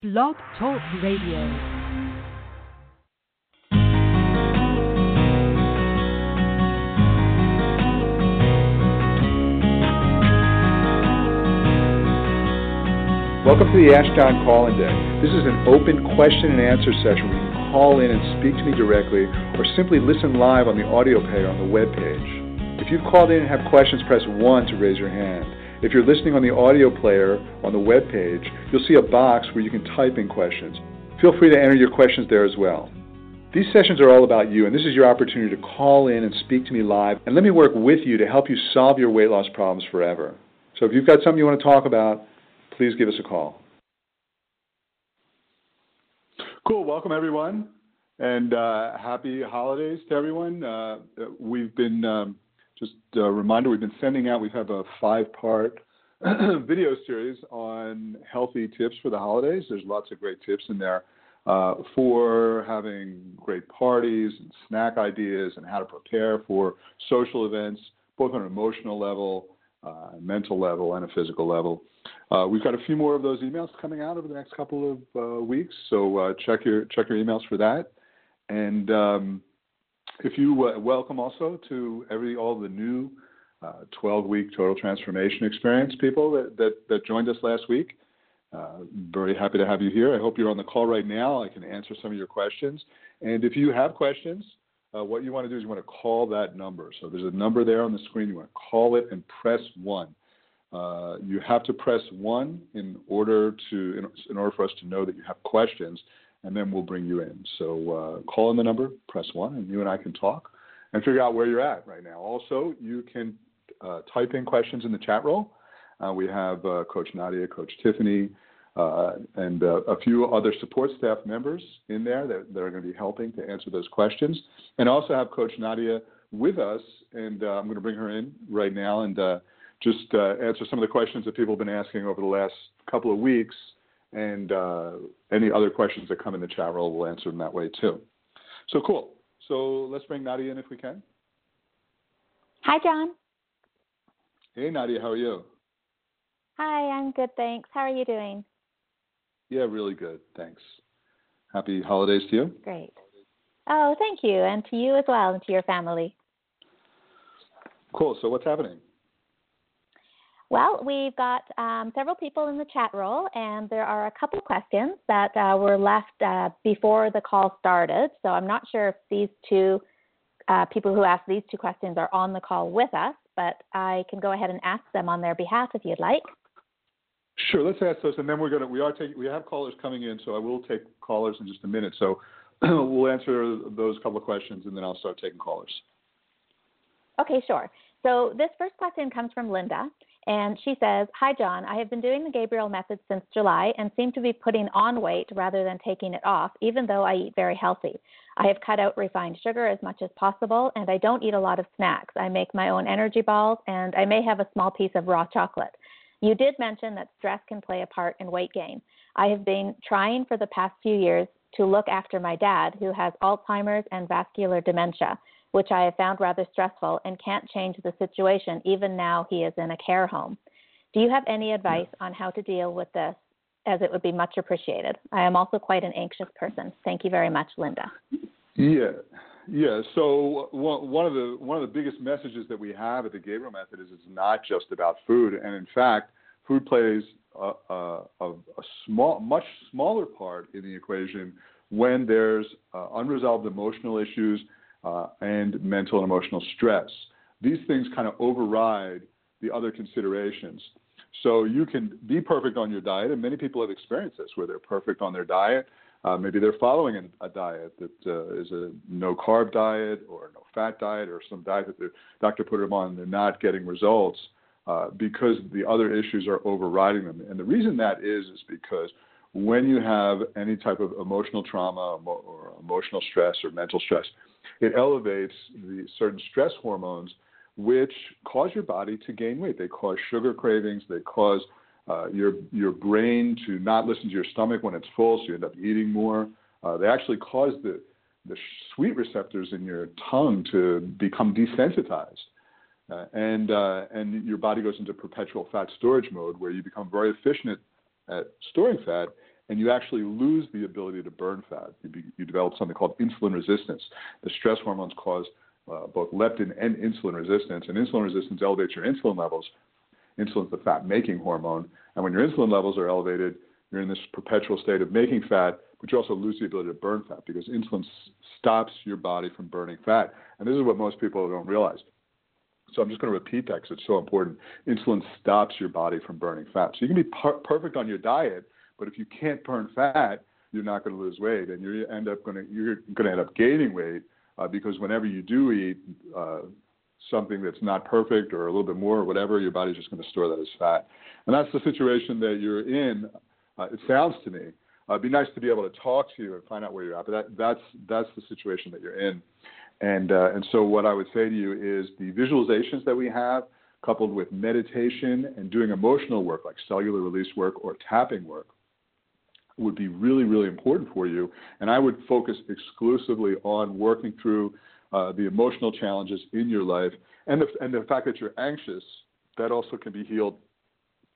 Blog Talk Radio. Welcome to the Ask Jon Call-In Day. This is an open question and answer session where you can call in and speak to me directly or simply listen live on the audio player on the web page. If you've called in and have questions, press 1 to raise your hand. If you're listening on the audio player on the web page, you'll see a box where you can type in questions. Feel free to enter your questions there as well. These sessions are all about you, and this is your opportunity to call in and speak to me live, and let me work with you to help you solve your weight loss problems forever. So if you've got something you want to talk about, please give us a call. Cool. Welcome, everyone, and uh, happy holidays to everyone. Uh, we've been, um, just a reminder, we've been sending out, we have a five part video series on healthy tips for the holidays. There's lots of great tips in there. Uh, for having great parties and snack ideas and how to prepare for social events, both on an emotional level, uh, mental level, and a physical level. Uh, we've got a few more of those emails coming out over the next couple of uh, weeks, so uh, check your check your emails for that. And um, if you uh, welcome also to every all the new 12 week total transformation experience people that, that, that joined us last week. Uh, very happy to have you here. I hope you're on the call right now. I can answer some of your questions. And if you have questions, uh, what you want to do is you want to call that number. So there's a number there on the screen. You want to call it and press one. Uh, you have to press one in order to in, in, order for us to know that you have questions, and then we'll bring you in. So uh, call in the number, press one, and you and I can talk and figure out where you're at right now. Also, you can uh, type in questions in the chat roll. Uh, we have uh, Coach Nadia, Coach Tiffany, uh, and uh, a few other support staff members in there that, that are going to be helping to answer those questions. And also have Coach Nadia with us, and I'm going to bring her in right now and just answer some of the questions that people have been asking over the last couple of weeks. And uh, any other questions that come in the chat roll, we'll answer them that way too. So cool. So let's bring Nadia in if we can. Hi, Jon. Hey, Nadia, how are you? Hi, I'm good, thanks. How are you doing? Yeah, really good, thanks. Happy holidays to you. Great. Oh, thank you, and to you as well, and to your family. Cool. So, what's happening? Well, we've got um, several people in the chat roll, and there are a couple questions that uh, were left uh, before the call started. So I'm not sure if these two uh, people who asked these two questions are on the call with us, but I can go ahead and ask them on their behalf if you'd like. Sure, let's ask those, and then we're gonna we are taking we have callers coming in, so I will take callers in just a minute. So we'll answer those couple of questions, and then I'll start taking callers. Okay, sure. So this first question comes from Linda, and she says, Hi, Jon. I have been doing the Gabriel method since July and seem to be putting on weight rather than taking it off, even though I eat very healthy. I have cut out refined sugar as much as possible, and I don't eat a lot of snacks. I make my own energy balls, and I may have a small piece of raw chocolate. You did mention that stress can play a part in weight gain. I have been trying for the past few years to look after my dad, who has Alzheimer's and vascular dementia, which I have found rather stressful and can't change the situation even now he is in a care home. Do you have any advice on how to deal with this as it would be much appreciated. I am also quite an anxious person. Thank you very much, Linda. Yeah. Yeah, so one of the one of the biggest messages that we have at the Gabriel Method is it's not just about food, and in fact, food plays a, a, a small, much smaller part in the equation when there's uh, unresolved emotional issues uh, and mental and emotional stress. These things kind of override the other considerations. So you can be perfect on your diet, and many people have experienced this where they're perfect on their diet. Uh, maybe they're following a, a diet that uh, is a no carb diet or no fat diet or some diet that the doctor put them on and they're not getting results uh, because the other issues are overriding them. And the reason that is is because when you have any type of emotional trauma or emotional stress or mental stress, it elevates the certain stress hormones which cause your body to gain weight. They cause sugar cravings. They cause uh, your your brain to not listen to your stomach when it's full, so you end up eating more. Uh, they actually cause the the sweet receptors in your tongue to become desensitized, uh, and uh, and your body goes into perpetual fat storage mode, where you become very efficient at, at storing fat, and you actually lose the ability to burn fat. You, be, you develop something called insulin resistance. The stress hormones cause uh, both leptin and insulin resistance, and insulin resistance elevates your insulin levels. Insulin is the fat making hormone, and when your insulin levels are elevated, you're in this perpetual state of making fat, but you also lose the ability to burn fat because insulin s- stops your body from burning fat. And this is what most people don't realize. So I'm just going to repeat that because it's so important. Insulin stops your body from burning fat. So you can be per- perfect on your diet, but if you can't burn fat, you're not going to lose weight, and you end up going to you're going to end up gaining weight uh, because whenever you do eat uh, something that's not perfect or a little bit more or whatever, your body's just going to store that as fat, and that's the situation that you're in. Uh, it sounds to me. Uh, it'd be nice to be able to talk to you and find out where you're at, but that, that's that's the situation that you're in. And uh, and so what I would say to you is the visualizations that we have, coupled with meditation and doing emotional work like cellular release work or tapping work, would be really, really important for you. And I would focus exclusively on working through uh, the emotional challenges in your life and the, and the fact that you're anxious. That also can be healed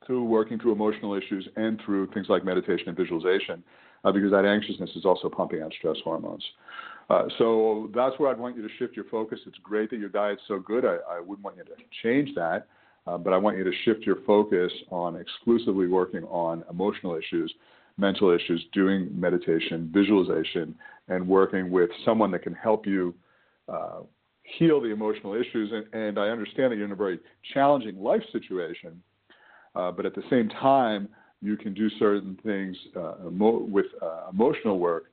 through working through emotional issues and through things like meditation and visualization, uh, because that anxiousness is also pumping out stress hormones. Uh, so that's where I'd want you to shift your focus. It's great that your diet's so good. I, I wouldn't want you to change that, uh, but I want you to shift your focus on exclusively working on emotional issues, mental issues, doing meditation, visualization, and working with someone that can help you uh, heal the emotional issues. And, and, I understand that you're in a very challenging life situation, uh, but at the same time, you can do certain things uh, emo- with uh, emotional work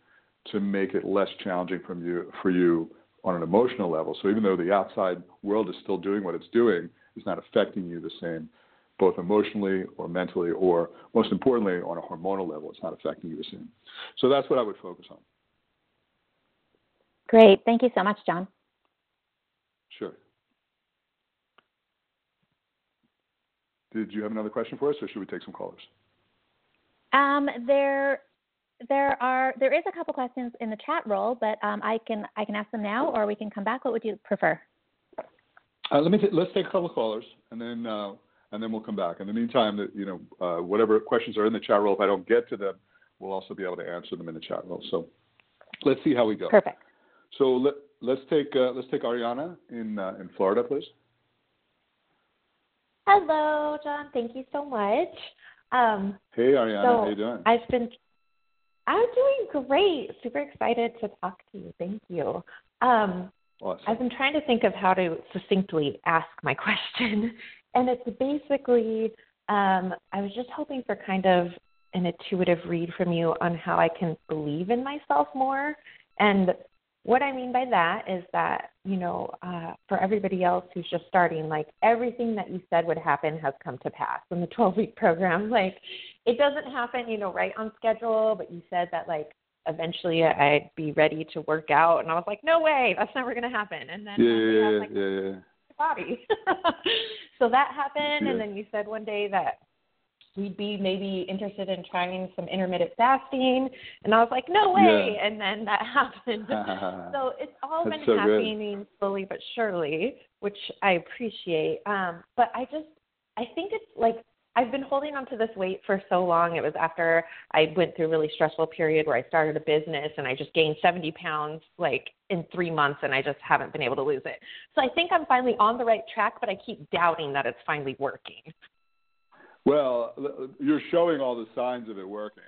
to make it less challenging from you, for you on an emotional level. So even though the outside world is still doing what it's doing, it's not affecting you the same, both emotionally or mentally, or most importantly, on a hormonal level, it's not affecting you the same. So that's what I would focus on. Great. Thank you so much, Jon. Sure. Did you have another question for us, or should we take some callers? Um, there, there are there is a couple questions in the chat roll, but um, I can I can ask them now, or we can come back. What would you prefer? Uh, let me t- let's take a couple callers, and then uh, and then we'll come back. In the meantime, you know uh, whatever questions are in the chat roll, if I don't get to them, we'll also be able to answer them in the chat roll. So let's see how we go. Perfect. So let let's take uh, let's take Ariana in uh, in Florida, please. Hello, Jon. Thank you so much. Um, hey, Ariana. so how you doing? I've been. I'm doing great. Super excited to talk to you. Thank you. Um, awesome. I've been trying to think of how to succinctly ask my question, and it's basically um, I was just hoping for kind of an intuitive read from you on how I can believe in myself more. And what I mean by that is that, you know, uh, for everybody else who's just starting, like everything that you said would happen has come to pass in the 12 week program. Like it doesn't happen, you know, right on schedule, but you said that like eventually I'd be ready to work out. And I was like, no way, that's never going to happen. And then yeah, yeah, like, yeah, yeah. Body. so that happened. Yeah. And then you said one day that we'd be maybe interested in trying some intermittent fasting. And I was like, no way. Yeah. And then that happened. so it's all That's been so good. happening slowly but surely, which I appreciate. Um, but I just, I think it's like, I've been holding on to this weight for so long. It was after I went through a really stressful period where I started a business and I just gained 70 pounds like in three months and I just haven't been able to lose it. So I think I'm finally on the right track, but I keep doubting that it's finally working. Well, you're showing all the signs of it working.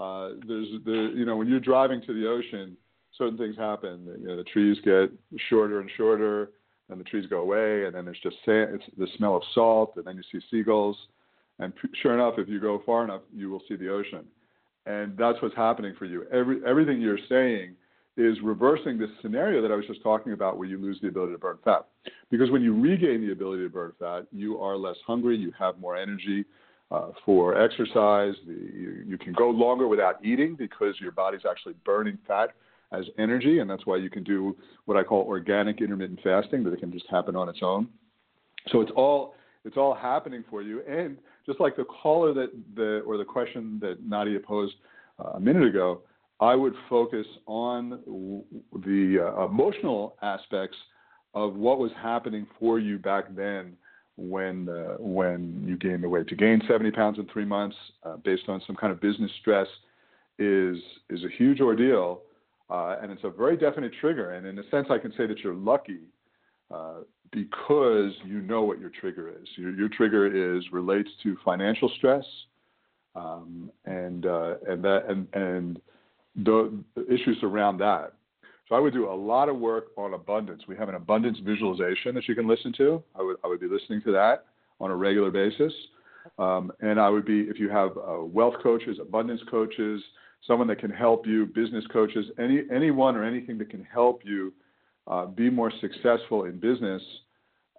Uh, there's the you know when you're driving to the ocean, certain things happen. You know the trees get shorter and shorter, and the trees go away, and then there's just sand, it's the smell of salt, and then you see seagulls, and sure enough, if you go far enough, you will see the ocean, and that's what's happening for you. Every everything you're saying is reversing this scenario that I was just talking about, where you lose the ability to burn fat, because when you regain the ability to burn fat, you are less hungry, you have more energy uh, for exercise. The, you, you can go longer without eating because your body's actually burning fat as energy, and that's why you can do what I call organic intermittent fasting, that it can just happen on its own. So it's all it's all happening for you, and just like the caller that the or the question that Nadia posed uh, a minute ago, I would focus on the uh, emotional aspects of what was happening for you back then when uh, when you gained the weight. To gain 70 pounds in three months uh, based on some kind of business stress, is is a huge ordeal, uh, and it's a very definite trigger. And in a sense, I can say that you're lucky uh, because you know what your trigger is. Your, your trigger is relates to financial stress, um, and uh, and that and and the, the issues around that. So I would do a lot of work on abundance. We have an abundance visualization that you can listen to. I would I would be listening to that on a regular basis. Um, and I would be if you have uh, wealth coaches, abundance coaches, someone that can help you, business coaches, any anyone or anything that can help you uh, be more successful in business.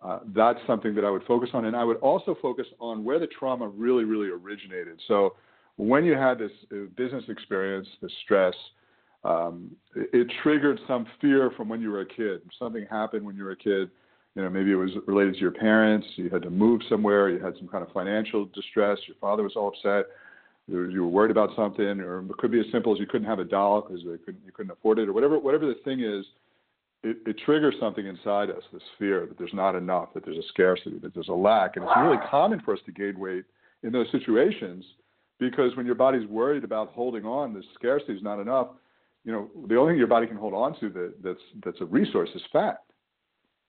Uh, that's something that I would focus on, and I would also focus on where the trauma really, really originated. So, when you had this uh, business experience, this stress, um, it, it, triggered some fear from when you were a kid. Something happened when you were a kid. You know, maybe it was related to your parents. You had to move somewhere. You had some kind of financial distress. Your father was all upset. You were worried about something, or it could be as simple as you couldn't have a doll because couldn't, you couldn't afford it, or whatever. Whatever the thing is, it, it triggers something inside us. This fear that there's not enough, that there's a scarcity, that there's a lack, and it's really common for us to gain weight in those situations because when your body's worried about holding on, the scarcity is not enough you know, the only thing your body can hold on to that, that's that's a resource is fat.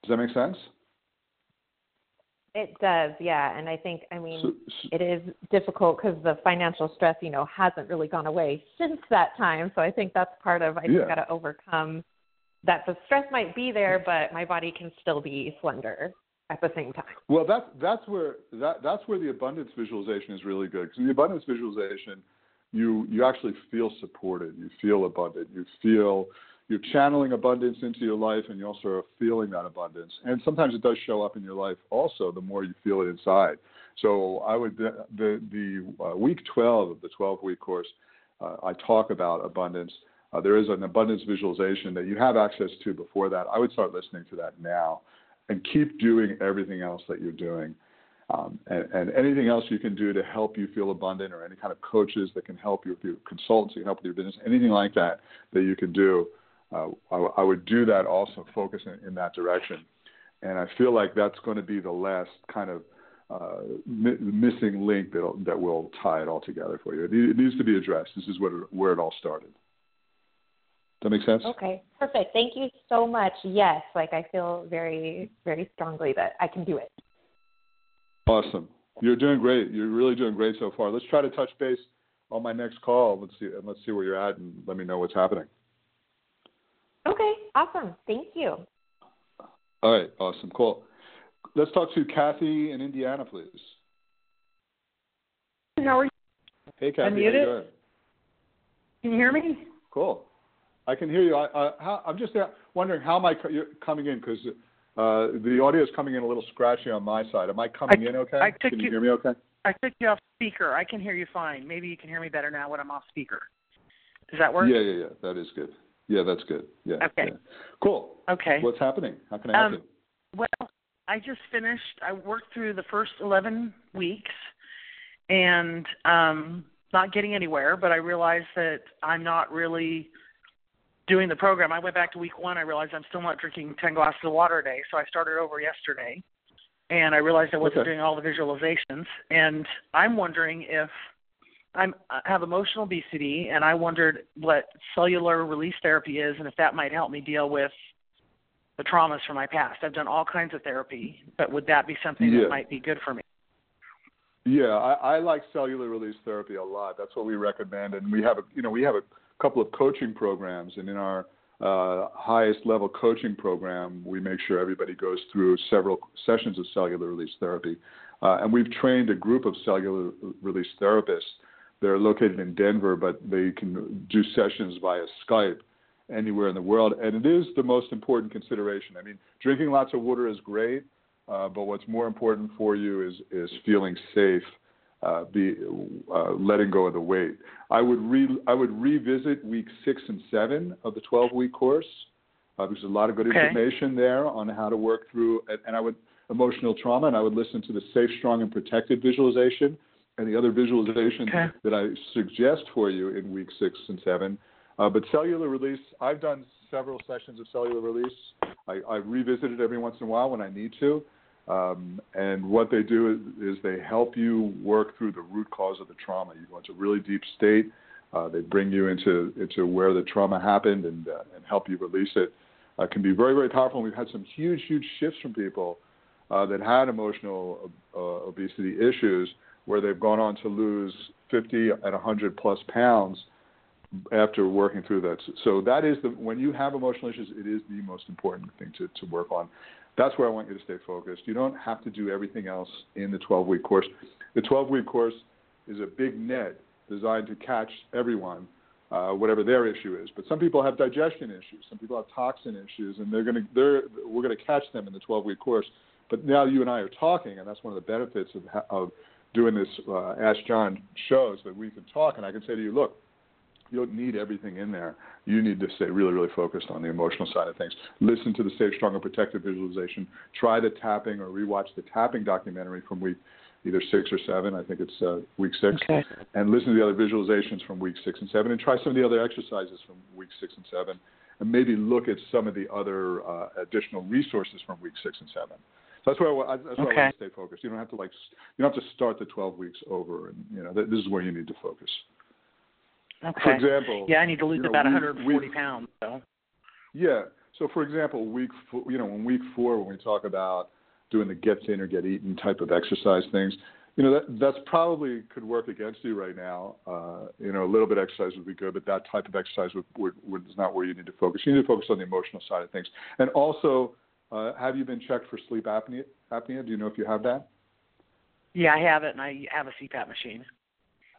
Does that make sense? It does, yeah. And I think, I mean, so, so, it is difficult because the financial stress, you know, hasn't really gone away since that time. So I think that's part of I yeah. just got to overcome that. The stress might be there, but my body can still be slender at the same time. Well, that's that's where that that's where the abundance visualization is really good because in the abundance visualization you you actually feel supported. You feel abundant. You feel you're channeling abundance into your life, and you also are feeling that abundance. And sometimes it does show up in your life also. The more you feel it inside. So I would the the, the uh, week 12 of the 12 week course, uh, I talk about abundance. Uh, there is an abundance visualization that you have access to before that. I would start listening to that now, and keep doing everything else that you're doing. Um, and, and, anything else you can do to help you feel abundant, or any kind of coaches that can help you, with your consultants that can help with your business, anything like that that you can do, uh, I, I, would do that also, focus in, in, that direction. And I feel like that's going to be the last kind of uh, mi- missing link that that will tie it all together for you. It, it needs to be addressed. This is what where it all started. Does that make sense? Okay, perfect. Thank you so much. Yes, like I feel very, very strongly that I can do it. Awesome. You're doing great. You're really doing great so far. Let's try to touch base on my next call. Let's see and let's see where you're at and let me know what's happening. Okay, awesome. Thank you. All right, awesome, cool. Let's talk to Kathy in Indiana, please. How are you? Hey, Kathy. How you doing? Can you hear me? Cool. I can hear you. I, am just wondering how am I coming in because uh, the audio is coming in a little scratchy on my side. Am I coming I, in okay? I took can you, you hear me okay? I took you off speaker. I can hear you fine. Maybe you can hear me better now when I'm off speaker. Does that work? Yeah, yeah, yeah. That is good. Yeah, that's good. Yeah. Okay. Yeah. Cool. Okay. What's happening? How can I help um, you? Well, I just finished. I worked through the first 11 weeks and um, not getting anywhere, but I realized that I'm not really – doing the program, I went back to week one. I realized I'm still not drinking 10 glasses of water a day. So I started over yesterday. And I realized I wasn't okay. doing all the visualizations. And I'm wondering if I'm, I have emotional obesity, and I wondered what cellular release therapy is and if that might help me deal with the traumas from my past. I've done all kinds of therapy, but would that be something yeah. that might be good for me? Yeah, I, I like cellular release therapy a lot. That's what we recommend, and we have a you know we have a couple of coaching programs, and in our uh, highest level coaching program, we make sure everybody goes through several sessions of cellular release therapy. Uh, and we've trained a group of cellular release therapists. They're located in Denver, but they can do sessions via Skype anywhere in the world. And it is the most important consideration. I mean, drinking lots of water is great, uh, but what's more important for you is, is feeling safe uh, be uh, letting go of the weight. I would re I would revisit week six and seven of the 12 week course. Uh, there's a lot of good okay. information there on how to work through and I would emotional trauma and I would listen to the safe, strong, and protected visualization and the other visualization okay. that I suggest for you in week six and seven. Uh, but cellular release, I've done several sessions of cellular release. I, I revisit it every once in a while when I need to. Um, and what they do is, is, they help you work through the root cause of the trauma. You go into a really deep state. Uh, they bring you into into where the trauma happened and uh, and help you release it. Uh, can be very very powerful. And we've had some huge huge shifts from people uh, that had emotional uh, obesity issues where they've gone on to lose 50 and 100 plus pounds after working through that. So that is the when you have emotional issues, it is the most important thing to, to work on. That's where I want you to stay focused. You don't have to do everything else in the 12 week course. The 12 week course is a big net designed to catch everyone, uh, whatever their issue is. But some people have digestion issues, some people have toxin issues, and they're to they're we're going to catch them in the 12 week course. But now you and I are talking, and that's one of the benefits of, of doing this uh, Ask Jon shows that we can talk, and I can say to you, look, you don't need everything in there. You need to stay really, really focused on the emotional side of things. Listen to the Safe, Stronger, Protective visualization. Try the tapping or rewatch the tapping documentary from week either six or seven. I think it's uh, week six. Okay. And listen to the other visualizations from week six and seven, and try some of the other exercises from week six and seven, and maybe look at some of the other uh, additional resources from week six and seven. So that's where I, that's where okay. I want to stay focused. You don't have to like you don't have to start the 12 weeks over, and you know this is where you need to focus. Okay. For example, yeah, I need to lose you know, about we- 140 we- pounds. So. Yeah. So, for example, week four, you know, in week four, when we talk about doing the get thin or get eaten type of exercise things, you know, that that's probably could work against you right now. Uh, you know, a little bit of exercise would be good, but that type of exercise would, would, would is not where you need to focus. You need to focus on the emotional side of things. And also, uh, have you been checked for sleep apnea? Apnea? Do you know if you have that? Yeah, I have it, and I have a CPAP machine.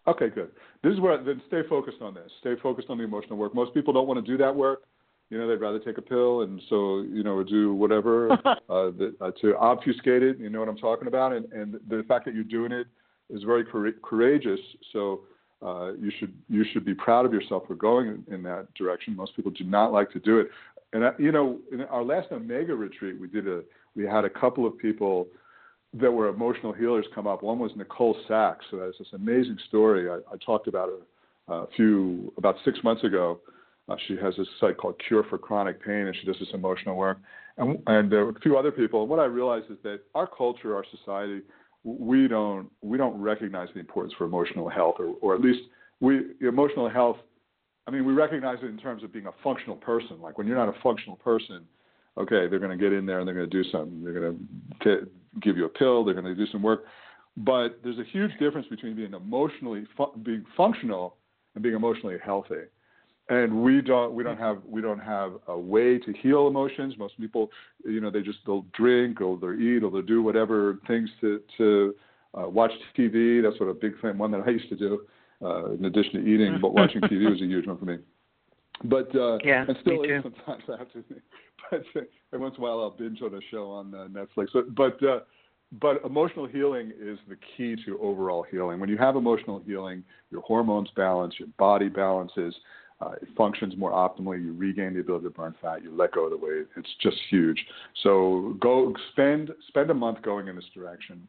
Okay, good. This is where then stay focused on this. Stay focused on the emotional work. Most people don't want to do that work. You know, they'd rather take a pill and so you know do whatever uh, the, uh, to obfuscate it. You know what I'm talking about, and and the fact that you're doing it is very courageous. So uh, you should you should be proud of yourself for going in, in that direction. Most people do not like to do it. And you know, in our last Omega retreat, we did a we had a couple of people that were emotional healers come up. One was Nicole Sachs, who has this amazing story. I, I talked about her uh, a few about six months ago. Uh, she has this site called Cure for Chronic Pain, and she does this emotional work. And, and a few other people. And what I realized is that our culture, our society, we don't we don't recognize the importance for emotional health, or, or at least we emotional health. I mean, we recognize it in terms of being a functional person. Like when you're not a functional person, okay, they're going to get in there and they're going to do something. They're going to give you a pill. They're going to do some work. But there's a huge difference between being emotionally fu- being functional and being emotionally healthy and we don't we don't have we don't have a way to heal emotions most people you know they just they'll drink or they'll eat or they'll do whatever things to to uh, watch tv that's what a big thing one that i used to do uh, in addition to eating but watching tv was a huge one for me but uh Yeah, and still me too. sometimes i have to but every once in a while i'll binge on a show on uh, netflix but but uh but emotional healing is the key to overall healing. When you have emotional healing, your hormones balance, your body balances, uh, it functions more optimally. You regain the ability to burn fat. You let go of the weight. It's just huge. So go spend spend a month going in this direction,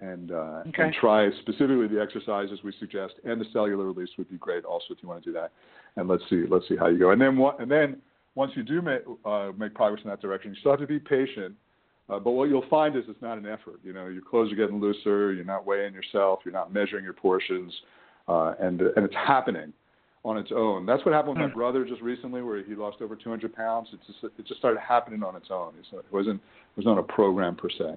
and uh, Okay. and try specifically the exercises we suggest, and the cellular release would be great also if you want to do that. And let's see let's see how you go. And then what, and then once you do make uh, make progress in that direction, you still have to be patient. Uh, but what you'll find is it's not an effort. You know, your clothes are getting looser. You're not weighing yourself. You're not measuring your portions, uh, and and it's happening on its own. That's what happened with my Hmm. brother just recently, where he lost over 200 pounds. It just it just started happening on its own. It's- It wasn't it was not a program per se.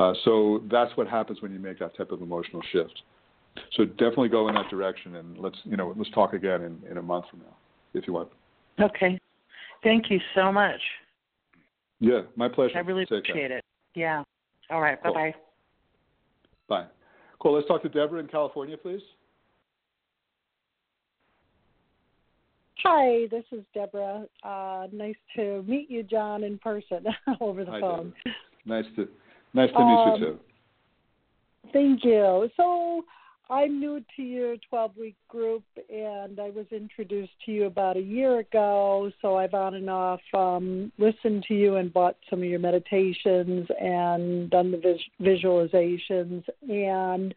Uh, so that's what happens when you make that type of emotional shift. So definitely go in that direction, and let's you know let's talk again in, in a month from now, if you want. Okay. Thank you so much. Yeah, my pleasure. I really Take care. appreciate it. Yeah. All right. Cool. Bye bye. Bye. Cool. Let's talk to Deborah in California, please. Hi, this is Deborah. Uh, nice to meet you, Jon, in person over the Hi, phone. Deborah. Nice to nice to meet Um, you too. Thank you. So, I'm new to your 12 week group, and I was introduced to you about a year ago. So, I've on and off um, listened to you and bought some of your meditations and done the vis- visualizations. And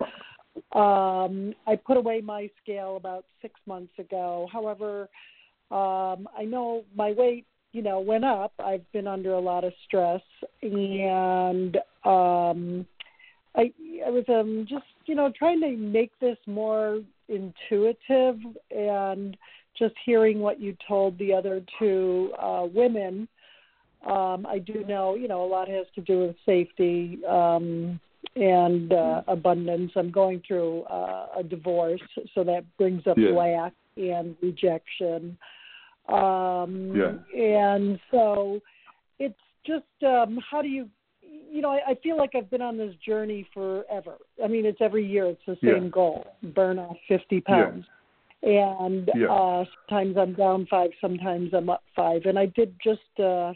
um, I put away my scale about six months ago. However, um, I know my weight, you know, went up. I've been under a lot of stress, and um, I I was um just you know trying to make this more intuitive and just hearing what you told the other two uh, women, um, I do know, you know, a lot has to do with safety um, and uh, abundance. I'm going through uh, a divorce, so that brings up Yeah. lack and rejection. Um, Yeah. And so it's just um, how do you, you know, I, I feel like I've been on this journey forever. I mean, it's every year, it's the same Yeah. goal burn off 50 pounds. And Yeah. uh, sometimes I'm down five, sometimes I'm up five. And I did just uh,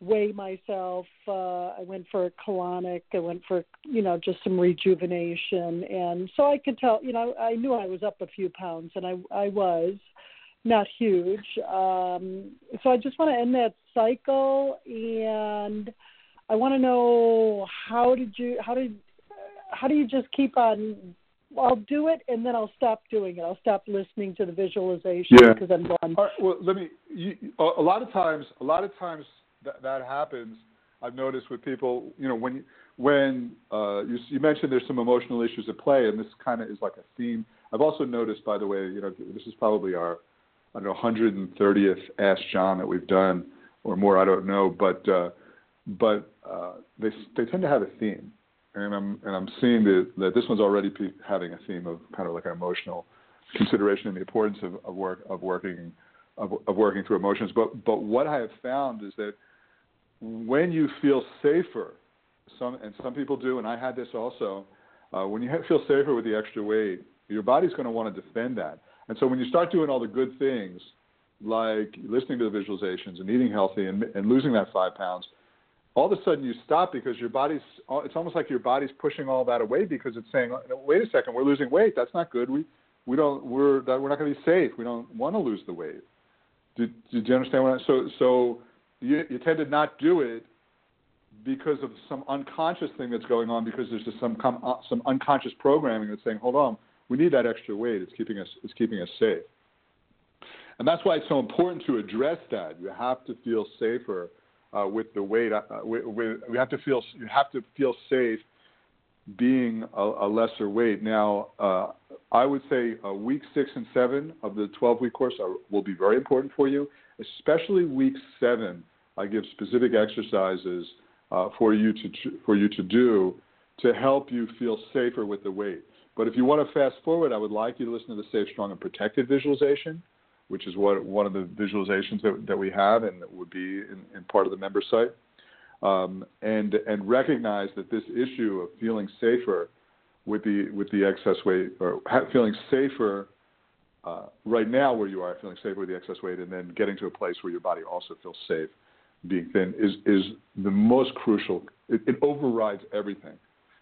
weigh myself. Uh, I went for a colonic. I went for, you know, just some rejuvenation. And so I could tell, you know, I knew I was up a few pounds, and I, I was not huge. Um, so I just want to end that cycle, and I want to know how did you, how did, how do you just keep on? I'll do it, and then I'll stop doing it. I'll stop listening to the visualization Yeah. because I'm. All right, well, let me. You, a a lot of times, a lot of times that that happens. I've noticed with people. You know, when when uh, you, you mentioned there's some emotional issues at play, and this kind of is like a theme. I've also noticed, by the way, you know, this is probably our I don't know 130th Ask Jon that we've done, or more. I don't know, but uh, but uh, they they tend to have a theme, and I'm and I'm seeing that that this one's already pe- having a theme of kind of like an emotional consideration and the importance of, of work of working of, of working through emotions. But but what I have found is that when you feel safer, some and some people do, and I had this also. Uh, when you feel safer with the extra weight, your body's going to want to defend that. And so when you start doing all the good things, like listening to the visualizations and eating healthy and, and losing that five pounds, all of a sudden you stop because your body's. It's almost like your body's pushing all that away because it's saying, "Wait a second, we're losing weight. That's not good. We we don't we're that we're not going to be safe. We don't want to lose the weight." Did, did you understand what? I, so so you, you tend to not do it because of some unconscious thing that's going on because there's just some uh, some unconscious programming that's saying, "Hold on, we need that extra weight. It's keeping us it's keeping us safe." And that's why it's so important to address that. You have to feel safer uh, with the weight. Uh, we, we, we have to feel you have to feel safe being a, a lesser weight. Now, uh, I would say uh, week six and seven of the 12 week course are, will be very important for you, especially week seven. I give specific exercises uh, for you to for you to do to help you feel safer with the weight. But if you want to fast forward, I would like you to listen to the Safe, Strong, and Protected visualization, which is what one of the visualizations that, that we have and that would be in, in part of the member site. Um, and and recognize that this issue of feeling safer with the with the excess weight or feeling safer uh, right now where you are feeling safer with the excess weight and then getting to a place where your body also feels safe being thin is is the most crucial. It, it overrides everything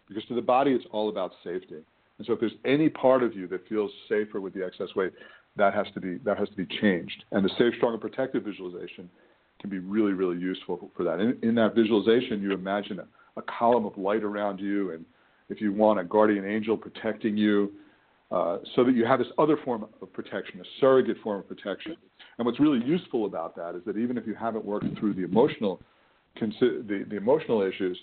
because to the body it's all about safety and so if there's any part of you that feels safer with the excess weight that has to be that has to be changed and the safe strong and protective visualization can be really, really useful for that. In, in that visualization, you imagine a, a, column of light around you, and if you want a guardian angel protecting you, uh, so that you have this other form of protection, a surrogate form of protection. And what's really useful about that is that even if you haven't worked through the emotional, the, the emotional issues,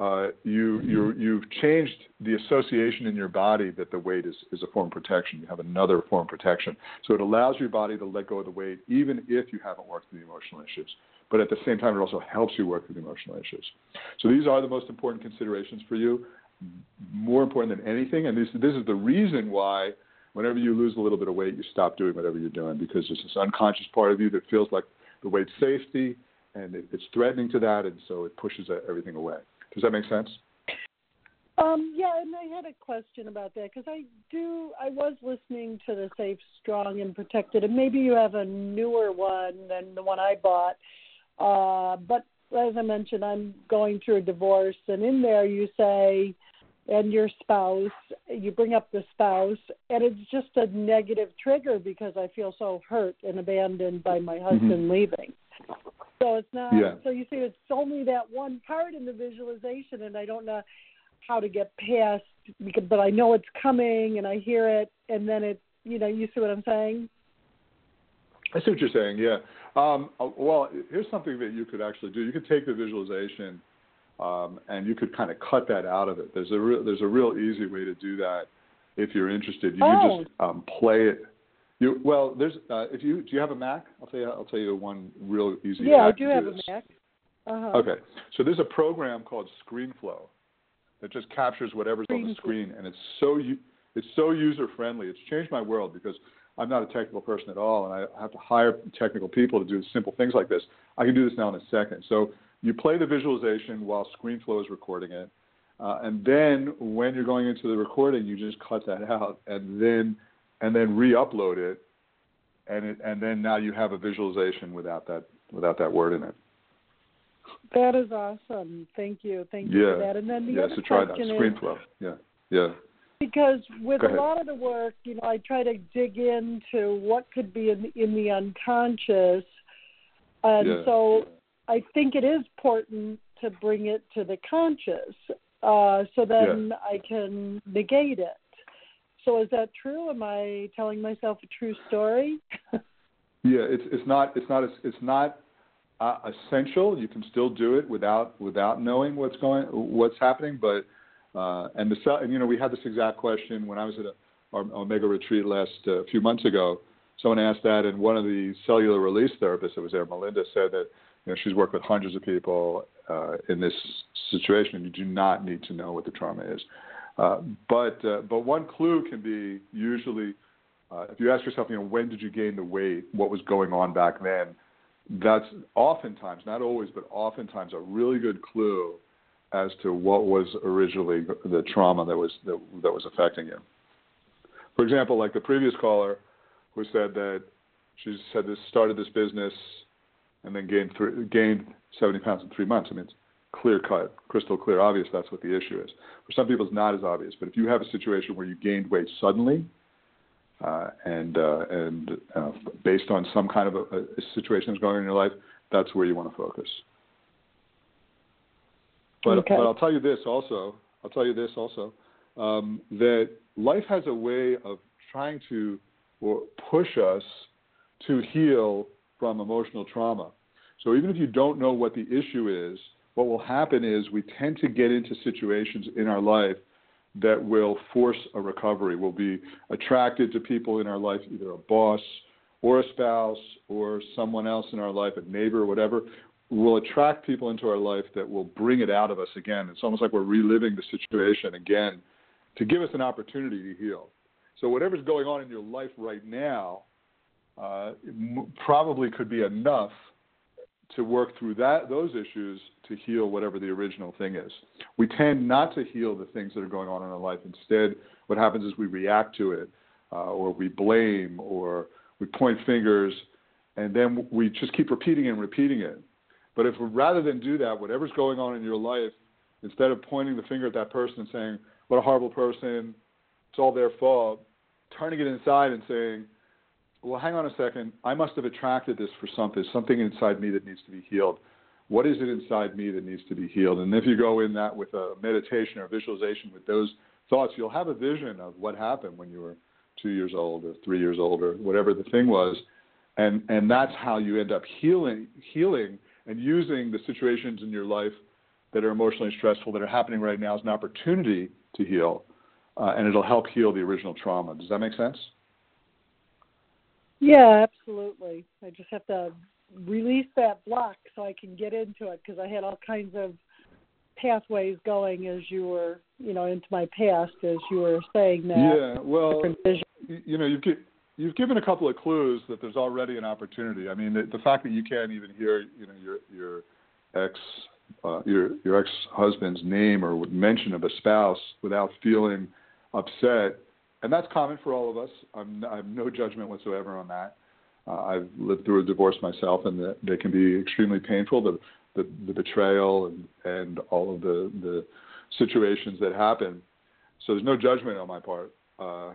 uh, you, you, you've changed the association in your body that the weight is, is a form of protection. You have another form of protection. So it allows your body to let go of the weight even if you haven't worked through the emotional issues. But at the same time, it also helps you work through the emotional issues. So these are the most important considerations for you, more important than anything. And this, this is the reason why whenever you lose a little bit of weight, you stop doing whatever you're doing because there's this unconscious part of you that feels like the weight's safety and it, it's threatening to that, and so it pushes everything away. Does that make sense? Um, yeah, and I had a question about that because I do. I was listening to the Safe, Strong, and Protected, and maybe you have a newer one than the one I bought. Uh, but as I mentioned, I'm going through a divorce, and in there you say, and your spouse, you bring up the spouse, and it's just a negative trigger because I feel so hurt and abandoned by my husband mm-hmm. leaving. So it's not. Yeah. So you see, it's only that one part in the visualization, and I don't know how to get past. Because, but I know it's coming, and I hear it, and then it. You know, you see what I'm saying? I see what you're saying. Yeah. Um, well, here's something that you could actually do. You could take the visualization, um, and you could kind of cut that out of it. There's a real, there's a real easy way to do that. if you're interested. You oh. can just um, play it. You well, there's uh, if you do you have a Mac? I'll tell you I'll tell you one real easy. Yeah, I do, have this. a Mac. Uh-huh. Okay, so there's a program called ScreenFlow that just captures whatever's Screen on the screen, and it's so it's so user friendly. It's changed my world because I'm not a technical person at all, and I have to hire technical people to do simple things like this. I can do this now in a second. So you play the visualization while ScreenFlow is recording it, uh, and then when you're going into the recording, you just cut that out, and then and then re-upload it, and it, and then now you have a visualization without that without that word in it. That is awesome. Thank you. Thank you yeah. for that. And then the yeah, other so try that ScreenFlow. Yeah, yeah. because with a lot of the work, you know, I try to dig into what could be in, in the unconscious, and Yeah. so I think it is important to bring it to the conscious, uh, so then I can negate it. So is that true? Am I telling myself a true story? Yeah, it's it's not it's not it's not uh, essential. You can still do it without without knowing what's going what's happening. But uh, and the and you know we had this exact question when I was at a, our Omega retreat last uh, few months ago. Someone asked that, and one of the cellular release therapists that was there, Melinda, said that you know she's worked with hundreds of people uh, in this situation. And you do not need to know what the trauma is. Uh, but uh, but one clue can be usually uh, if you ask yourself, you know, when did you gain the weight? What was going on back then? That's oftentimes, not always, but oftentimes a really good clue as to what was originally the trauma that was that, that was affecting you. For example, like the previous caller who said that she said this started this business and then gained three, gained 70 pounds in three months. I mean, it's clear cut, crystal clear, obvious. That's what the issue is. For some people, it's not as obvious. But if you have a situation where you gained weight suddenly, uh, and uh, and uh, based on some kind of a, a situation that's going on in your life, that's where you want to focus. But Okay. but I'll tell you this also. I'll tell you this also um, that life has a way of trying to or push us to heal from emotional trauma. So even if you don't know what the issue is, what will happen is we tend to get into situations in our life that will force a recovery. We'll be attracted to people in our life, either a boss or a spouse or someone else in our life, a neighbor, whatever. We'll attract people into our life that will bring it out of us again. It's almost like we're reliving the situation again to give us an opportunity to heal. So whatever's going on in your life right now uh, probably could be enough to work through that those issues to heal whatever the original thing is. We tend not to heal the things that are going on in our life. Instead, what happens is we react to it, uh, or we blame, or we point fingers, and then we just keep repeating and repeating it. But if rather than do that, whatever's going on in your life, instead of pointing the finger at that person and saying, "What a horrible person," it's all their fault, turning it inside and saying, well, hang on a second. I must have attracted this for something, something inside me that needs to be healed. What is it inside me that needs to be healed? And if you go in that with a meditation or visualization with those thoughts, you'll have a vision of what happened when you were two years old or three years old or whatever the thing was. And, and that's how you end up healing, healing and using the situations in your life that are emotionally stressful that are happening right now as an opportunity to heal. Uh, and it'll help heal the original trauma. Does that make sense? Yeah, absolutely. I just have to release that block so I can get into it because I had all kinds of pathways going as you were, you know, into my past as you were saying that. Yeah, well, different vision. y- you know, you've you've given a couple of clues that there's already an opportunity. I mean, the, the fact that you can't even hear, you know, your your ex uh, your your ex husband's name or mention of a spouse without feeling upset, and that's common for all of us. I'm, I have no judgment whatsoever on that. Uh, I've lived through a divorce myself, and that they can be extremely painful. The the, the betrayal and, and all of the the situations that happen. So there's no judgment on my part. Uh,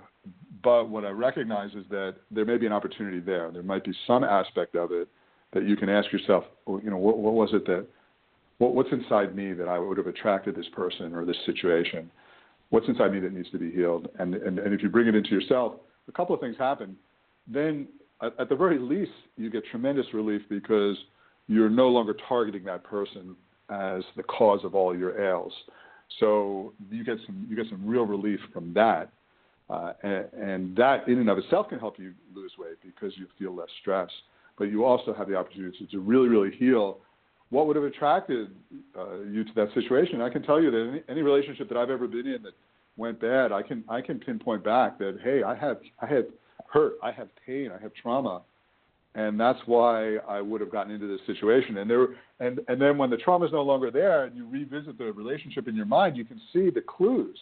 but what I recognize is that there may be an opportunity there. There might be some aspect of it that you can ask yourself, you know, what, what was it that, what, what's inside me that I would have attracted this person or this situation? What's inside me that needs to be healed? And, and, and if you bring it into yourself, a couple of things happen. Then, at, at the very least, you get tremendous relief because you're no longer targeting that person as the cause of all your ails. So you get some you get some real relief from that. Uh, and, and that in and of itself can help you lose weight because you feel less stress. But you also have the opportunity to, to really, really heal what would have attracted uh, you to that situation. I can tell you that any, any relationship that I've ever been in that went bad, I can I can pinpoint back that hey, I have I had hurt, I have pain, I have trauma, and that's why I would have gotten into this situation. And there, and and then when the trauma is no longer there, and you revisit the relationship in your mind, you can see the clues.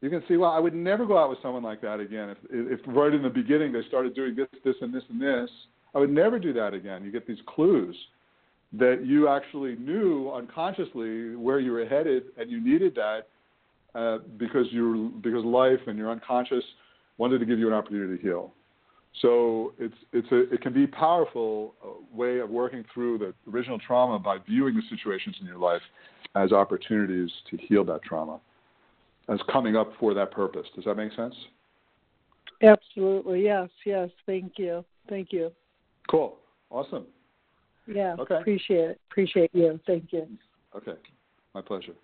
You can see, well, I would never go out with someone like that again. If if right in the beginning they started doing this, this, and this, and this, I would never do that again. You get these clues that you actually knew unconsciously where you were headed, and you needed that uh, because you because life and your unconscious wanted to give you an opportunity to heal. So it's it's a it can be a powerful uh, way of working through the original trauma by viewing the situations in your life as opportunities to heal that trauma, as coming up for that purpose. Does that make sense? Absolutely. Yes. Yes. Thank you. Thank you. Cool. Awesome. Yeah. Okay. Appreciate it. Appreciate you. Thank you. Okay. My pleasure.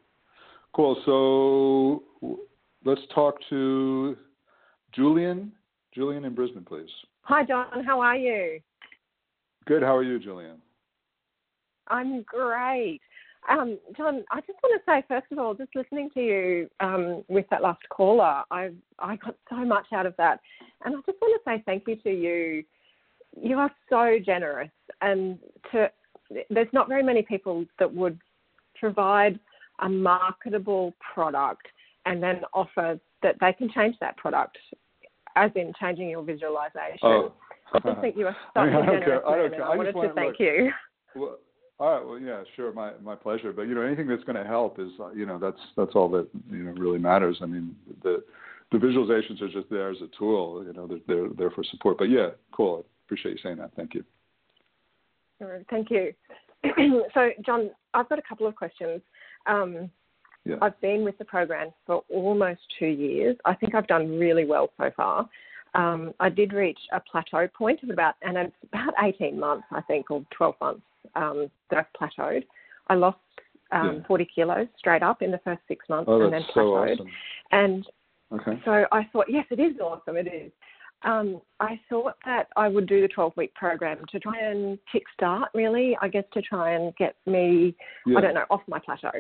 Cool. So let's talk to Julian. Julian in Brisbane, please. Hi, Jon. How are you? Good. How are you, Julian? I'm great. Um, Jon, I just want to say, first of all, just listening to you um, with that last caller, I I got so much out of that, and I just want to say thank you to you. You are so generous, and to there's not very many people that would provide a marketable product and then offer that they can change that product as in changing your visualization. Oh. I just think you are so I mean, a I don't generous care. I don't care. I I wanted to want- thank look, you. Well, all right. Well, yeah, sure. My my pleasure. But you know, anything that's going to help is uh, you know that's that's all that you know really matters. I mean, the the visualizations are just there as a tool. You know, they're they're there for support. But yeah, cool. I appreciate you saying that. Thank you. Thank you. so, Jon, I've got a couple of questions. Um, Yeah. I've been with the program for almost two years. I think I've done really well so far. Um, I did reach a plateau point of about, and it's about 18 months, I think, or 12 months um, that I've plateaued. I lost um, Yeah. 40 kilos straight up in the first six months Oh, and that's then so plateaued. awesome. And Okay. so I thought, yes, it is awesome. It is. Um, I thought that I would do the 12 week program to try and kickstart, really, I guess, to try and get me, Yeah. I don't know, off my plateau.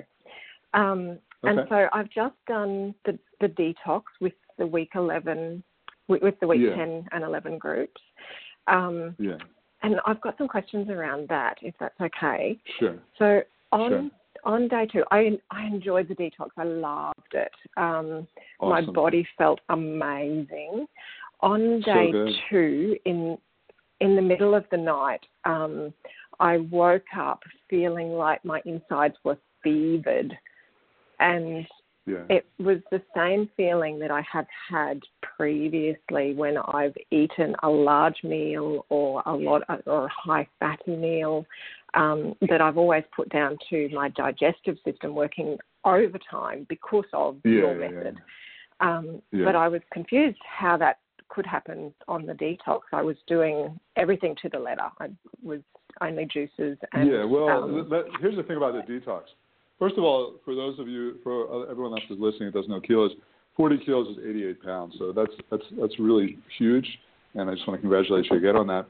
Um, And so I've just done the, the detox with the week 11, with, with the week Yeah. 10 and 11 groups. Um, Yeah. and I've got some questions around that, if that's okay. Sure. So on Sure. on day two, I I enjoyed the detox. I loved it. Um, My body felt amazing. On day good. two, in in the middle of the night, um, I woke up feeling like my insides were fevered, and Yeah. it was the same feeling that I have had previously when I've eaten a large meal or a lot or a high fatty meal um, that I've always put down to my digestive system working overtime because of Yeah, your yeah, method. Um, Yeah. But I was confused how that could happen on the detox. I was doing everything to the letter. I was only juices and yeah. Well, um, that, here's the thing about the detox. First of all, for those of you, for everyone else who's listening that doesn't know kilos, 40 kilos is 88 pounds. So that's that's that's really huge, and I just want to congratulate you again on that.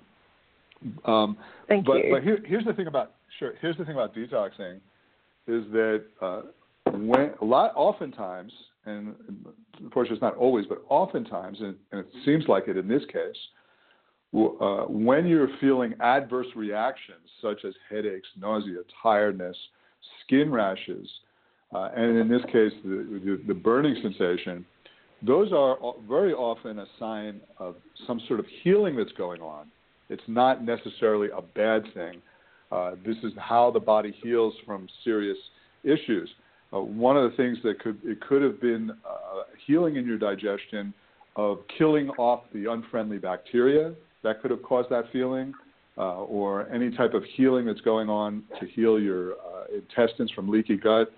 Um, thank but you. but here, here's the thing about sure. Here's the thing about detoxing, is that uh, when a lot oftentimes, and unfortunately it's not always, but oftentimes, and, and it seems like it in this case, uh, when you're feeling adverse reactions such as headaches, nausea, tiredness, skin rashes, uh, and in this case the, the, the burning sensation, those are very often a sign of some sort of healing that's going on. It's not necessarily a bad thing. Uh, this is how the body heals from serious issues. Uh, one of the things that could it could have been uh, healing in your digestion of killing off the unfriendly bacteria that could have caused that feeling, uh, or any type of healing that's going on to heal your uh, intestines from leaky gut.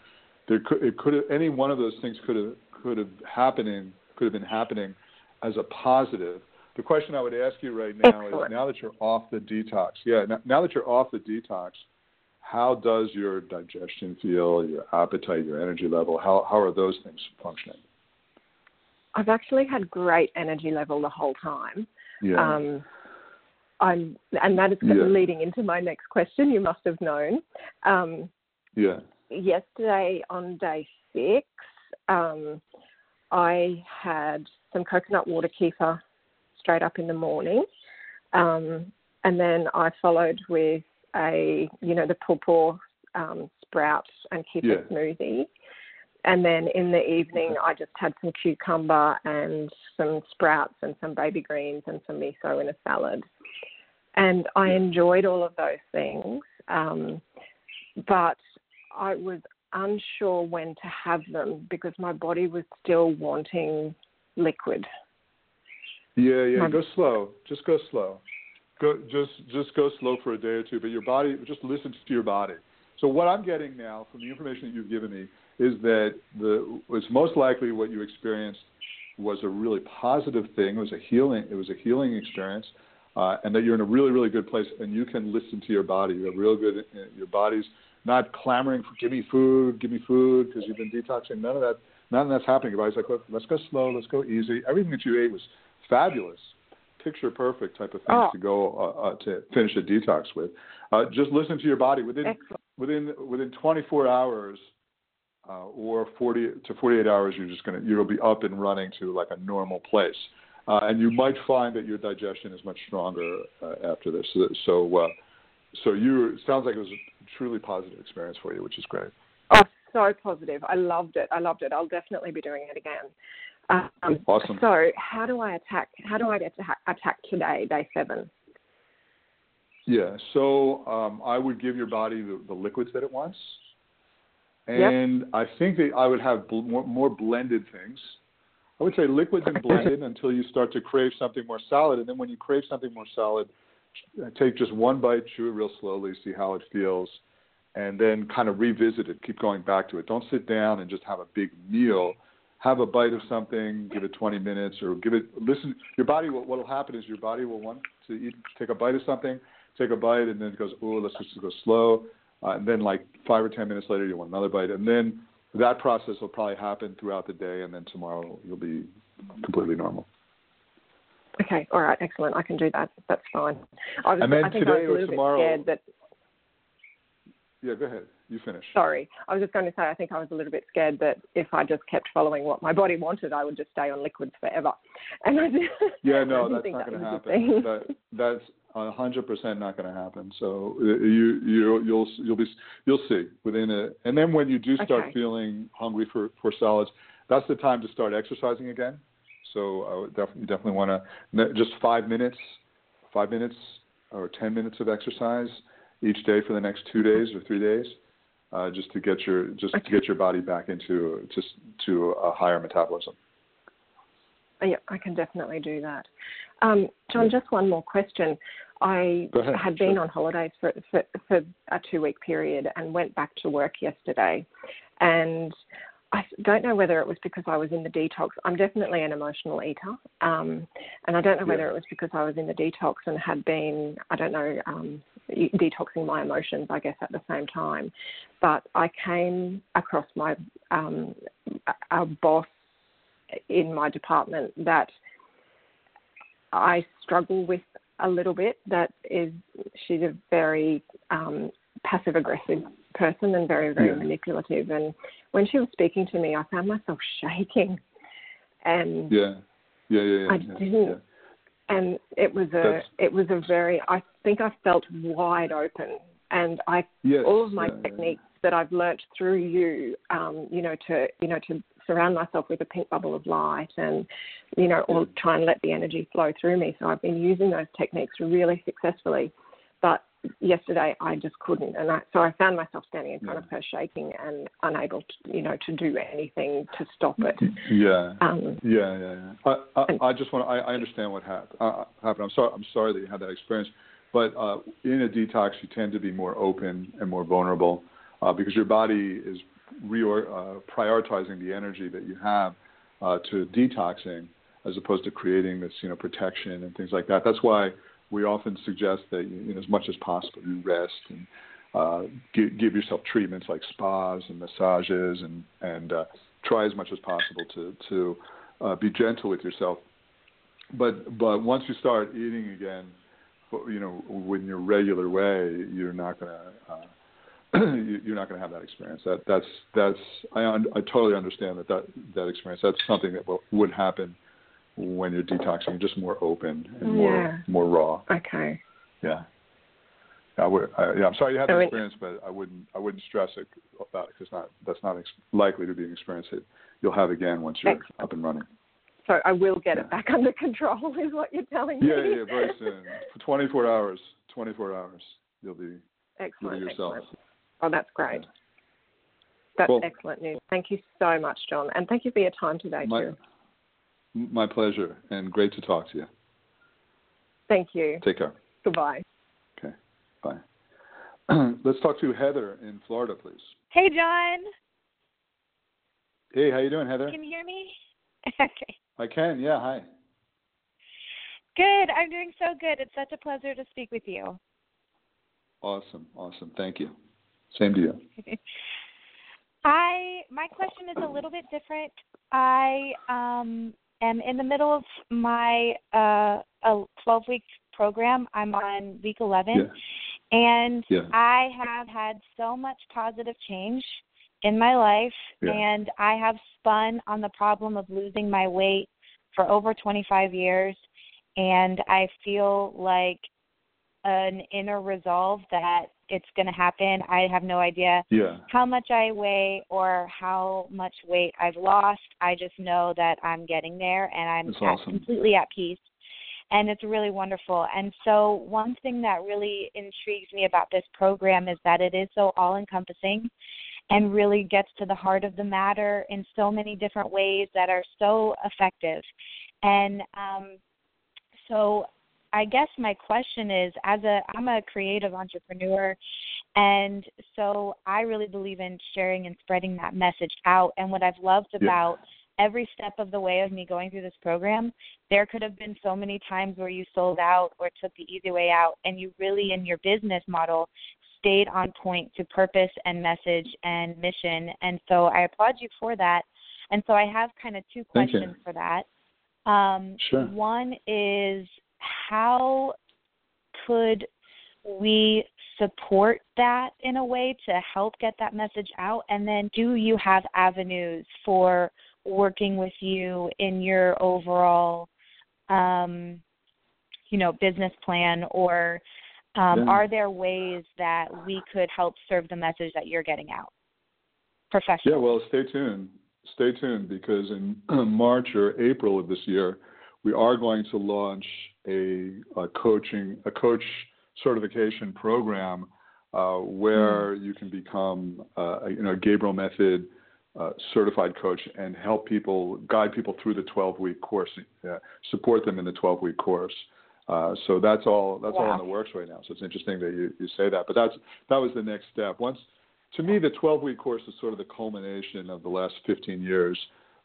There could it could have, any one of those things could have could have happening could have been happening as a positive. The question I would ask you right now Excellent. is now that you're off the detox, yeah, now, now that you're off the detox, how does your digestion feel, your appetite, your energy level? How how are those things functioning? I've actually had great energy level the whole time. Yeah. Um, I'm, and that is Yeah. leading into my next question. You must have known. Um, yeah. yesterday on day six, um, I had some coconut water kefir straight up in the morning, um, and then I followed with a, you know, the pawpaw um, sprout and kefir Yeah. smoothie. And then in the evening, I just had some cucumber and some sprouts and some baby greens and some miso in a salad. And I enjoyed all of those things. Um, but I was unsure when to have them because my body was still wanting liquid. Yeah, yeah. My- Go slow. Just go slow. Go just just go slow for a day or two. But your body, just listen to your body. So what I'm getting now from the information that you've given me is that the it's most likely what you experienced was a really positive thing. It was a healing. It was a healing experience, uh, and that you're in a really really good place, and you can listen to your body. You have real good. Your body's not clamoring for give me food, give me food because you've been detoxing. None of that. None of that's happening. Your body's like, let's go slow. Let's go easy. Everything that you ate was fabulous, picture perfect type of things Oh. to go uh, uh, to finish a detox with. Uh, just listen to your body within Excellent. within within 24 hours uh, or 40 to 48 hours. You're just gonna you'll be up and running to like a normal place, uh, and you might find that your digestion is much stronger uh, after this. So so, uh, so you sounds like it was a truly positive experience for you, which is great. Oh, so positive. I loved it. I loved it. I'll definitely be doing it again. Um, Awesome. So, how do I attack? How do I get to ha- attack today, day seven? Yeah. So um, I would give your body the, the liquids that it wants, Yep. and I think that I would have bl- more, more blended things. I would say liquids and blended until you start to crave something more solid, and then when you crave something more solid, uh, take just one bite, chew it real slowly, see how it feels, and then kind of revisit it. Keep going back to it. Don't sit down and just have a big meal. Have a bite of something, give it 20 minutes, or give it. Listen, your body. What will happen is your body will want to eat, take a bite of something, take a bite, and then it goes, oh, let's just go slow. Uh, and then like five or 10 minutes later, you want another bite, and then that process will probably happen throughout the day, and then tomorrow you'll be completely normal. Okay, all right, excellent. I can do that. That's fine. I was, And then I think today I was a or little tomorrow- bit scared that. Yeah, go ahead. You finish. Sorry, I was just going to say I think I was a little bit scared that if I just kept following what my body wanted, I would just stay on liquids forever. And I did, Yeah, no, that's not that going to happen. That, that's a hundred percent not going to happen. So uh, you you you'll you'll be you'll see within a and then when you do start Okay. feeling hungry for for solids, that's the time to start exercising again. So I would definitely definitely want to just five minutes, five minutes or ten minutes of exercise each day for the next two days or three days, uh, just to get your just to get your body back into just to a higher metabolism. Yeah, I can definitely do that. Um, Jon, just one more question. I ahead, had been sure. on holidays for, for, for a two week period and went back to work yesterday. And I don't know whether it was because I was in the detox. I'm definitely an emotional eater. Um, and I don't know whether Yeah. it was because I was in the detox and had been, I don't know, um, detoxing my emotions, I guess, at the same time. But I came across my um, a- boss in my department that I struggle with a little bit. That is, she's a very um, passive aggressive person and very, very Yeah. manipulative. And when she was speaking to me, I found myself shaking. And Yeah, yeah, yeah, yeah. I didn't- yeah. And it was a That's- it was a very I think I felt wide open and I Yes, all of my yeah, yeah, techniques that I've learnt through you, um, you know, to you know to surround myself with a pink bubble of light and you know, or try and let the energy flow through me. So I've been using those techniques really successfully. But yesterday I just couldn't, and I, so I found myself standing in front Yeah. of her, shaking and unable, to, you know, to do anything to stop it. Yeah. Um, Yeah, yeah, yeah. I, I, And- I just want. I, I understand what hap- uh, happened. I'm sorry. I'm sorry that you had that experience. But uh, in a detox, you tend to be more open and more vulnerable uh, because your body is reor- uh, prioritizing the energy that you have uh, to detoxing as opposed to creating this, you know, protection and things like that. That's why we often suggest that, you, know, as much as possible, you rest and uh, give, give yourself treatments like spas and massages and and uh, try as much as possible to to uh, be gentle with yourself. But but once you start eating again, you know, in your regular way, you're not gonna uh, you're not going to have that experience. That that's that's I un, I totally understand that that that experience. That's something that would happen when you're detoxing. You're just more open and oh, more Yeah. more raw. Okay. Yeah. I would. I, yeah, I'm sorry you had So that experience, but I wouldn't. I wouldn't stress it about it because not that's not ex- likely to be an experience that you'll have again once you're Excellent. up and running. So I will get Yeah. it back under control, is what you're telling me. Yeah, yeah, very soon. For 24 hours. 24 hours, you'll be Excellent. you'll be yourself. Excellent. Oh, that's great. That's Cool. excellent news. Thank you so much, Jon, and thank you for your time today My, too. My pleasure, and great to talk to you. Thank you. Take care. Goodbye. Okay, bye. Let's talk to Heather in Florida, please. Hey, Jon. Hey, how you doing, Heather? Can you hear me? okay. I can. Yeah. Hi. Good. I'm doing so good. It's such a pleasure to speak with you. Awesome. Awesome. Thank you. Same to you. I my question is a little bit different. I um am in the middle of my uh a 12 week program. I'm on week 11 Yeah. and Yeah. I have had so much positive change in my life Yeah. and I have spun on the problem of losing my weight for over 25 years and I feel like an inner resolve that it's going to happen. I have no idea Yeah. how much I weigh or how much weight I've lost. I just know that I'm getting there and I'm at, awesome. completely at peace. And it's really wonderful. And so, one thing that really intrigues me about this program is that it is so all encompassing and really gets to the heart of the matter in so many different ways that are so effective. And um, so, I guess my question is as a I'm a creative entrepreneur and so I really believe in sharing and spreading that message out. And what I've loved Yeah. about every step of the way of me going through this program there could have been so many times where you sold out or took the easy way out and you really in your business model stayed on point to purpose and message and mission. And so I applaud you for that. And so I have kind of two questions for that. Um, Sure. one is how could we support that in a way to help get that message out? And then, do you have avenues for working with you in your overall, um, you know, business plan, or um, Yeah. are there ways that we could help serve the message that you're getting out? Professionally. Yeah, well, stay tuned. Stay tuned because in March or April of this year, we are going to launch a, a coaching, a coach certification program uh, where you can become, uh, a, you know, Gabriel Method uh, certified coach and help people, guide people through the 12-week course, uh, support them in the 12-week course. Uh, so that's all. That's all in the works right now. So it's interesting that you, you say that. But that's that was the next step. Once to me, the 12 week course is sort of the culmination of the last 15 years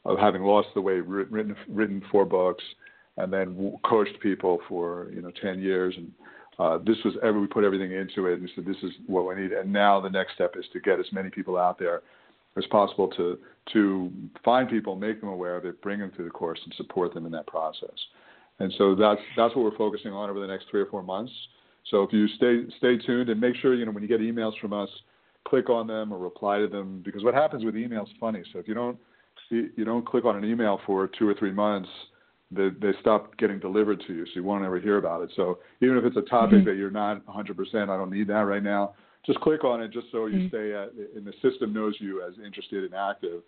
of having lost the weight, written, written four books, and then coached people for you know 10 years. And uh, this was every, we put everything into it, and said this is what we need. And now the next step is to get as many people out there as possible to to find people, make them aware of it, bring them through the course, and support them in that process. And so that's that's what we're focusing on over the next three or four months. So if you stay stay tuned and make sure you know when you get emails from us, click on them or reply to them because what happens with emails is funny. So if you don't you don't click on an email for two or three months, they they stop getting delivered to you, so you won't ever hear about it. So even if it's a topic mm-hmm. that you're not 100%, I don't need that right now. Just click on it, just so you mm-hmm. stay at, and the system knows you as interested and active.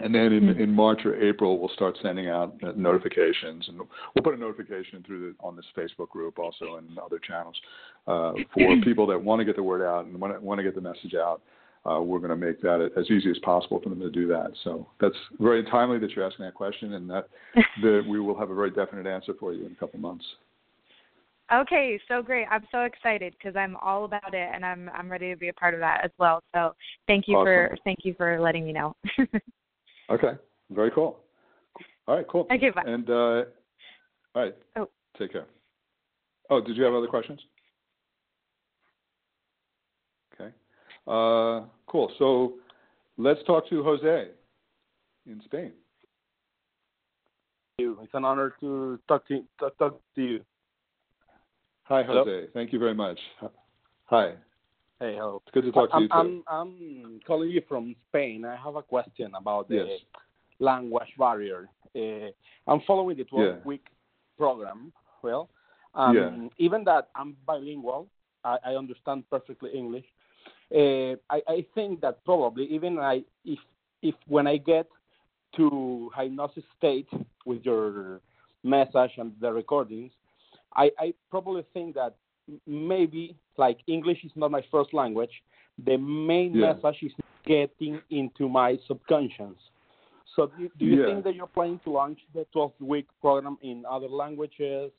And then in, mm-hmm. in March or April, we'll start sending out notifications, and we'll put a notification through the, on this Facebook group also and other channels uh, for people that want to get the word out and want to, want to get the message out. Uh, we're going to make that as easy as possible for them to do that. So that's very timely that you're asking that question, and that, that we will have a very definite answer for you in a couple months. Okay, so great. I'm so excited because I'm all about it and I'm I'm ready to be a part of that as well. So thank you for thank you for letting me know. Okay, very cool. All right, cool. Okay, bye. And uh, all right, Oh. take care. Oh, did you have other questions? Okay, uh, cool. So let's talk to Jose in Spain. you. It's an honor to talk to to talk to you. Hi, Hello? Jose. Thank you very much. Hi. Hey, hello. It's good to talk to I'm, you too. I'm I'm calling you from Spain. I have a question about the Yes. language barrier. Uh, I'm following the 12 Yeah. week program. Well, um, Yeah. even that I'm bilingual, I, I understand perfectly English. Uh, I, I think that probably even I if if when I get to hypnosis state with your message and the recordings, I, I probably think that maybe like English is not my first language. The main Yeah. message is getting into my subconscious. So do, do you Yeah. think that you're planning to launch the 12 week program in other languages?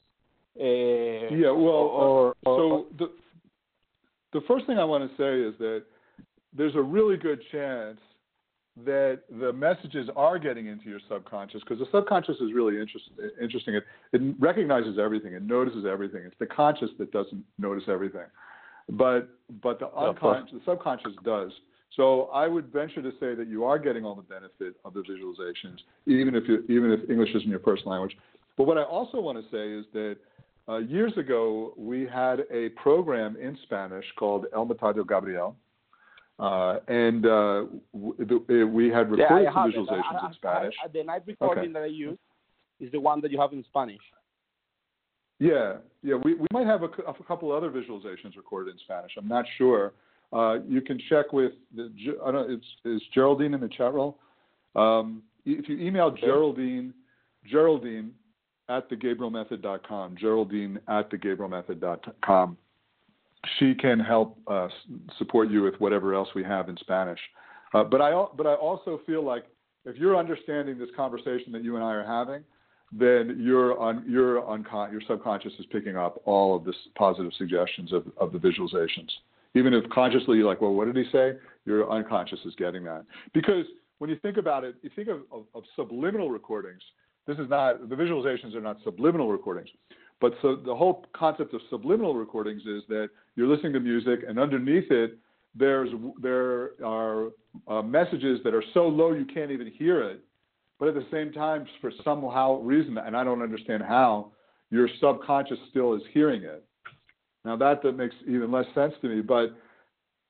Uh, Yeah, well, or, or, so the the first thing I want to say is that there's a really good chance that the messages are getting into your subconscious because the subconscious is really interest, interesting. It, it recognizes everything, it notices everything. It's the conscious that doesn't notice everything, but but the Yeah, of course. unconscious, the subconscious does. So I would venture to say that you are getting all the benefit of the visualizations, even if you, even if English isn't your first language. But what I also want to say is that uh, years ago, we had a program in Spanish called El Método Gabriel. Uh, and uh, w- the, uh, we had Yeah, recorded I some visualizations I- in Spanish. I- I- the night recording that I use is the one that you have in Spanish. Yeah, yeah. We, we might have a, a couple other visualizations recorded in Spanish. I'm not sure. Uh, you can check with the. I don't. It's is Geraldine in the chat roll. Um, if you email Geraldine, Geraldine at thegabrielmethod.com, Geraldine at thegabrielmethod.com, she can help uh, support you with whatever else we have in Spanish. Uh, but I but I also feel like if you're understanding this conversation that you and I are having, then your un, your uncon- your subconscious is picking up all of this positive suggestions of, of the visualizations. Even if consciously you're like, well, what did he say? Your unconscious is getting that. Because when you think about it, you think of, of, of subliminal recordings. This is not the visualizations are not subliminal recordings. But so the whole concept of subliminal recordings is that you're listening to music, and underneath it, there's there are uh, messages that are so low you can't even hear it, but at the same time, for somehow reason, and I don't understand how, your subconscious still is hearing it. Now that that makes even less sense to me, but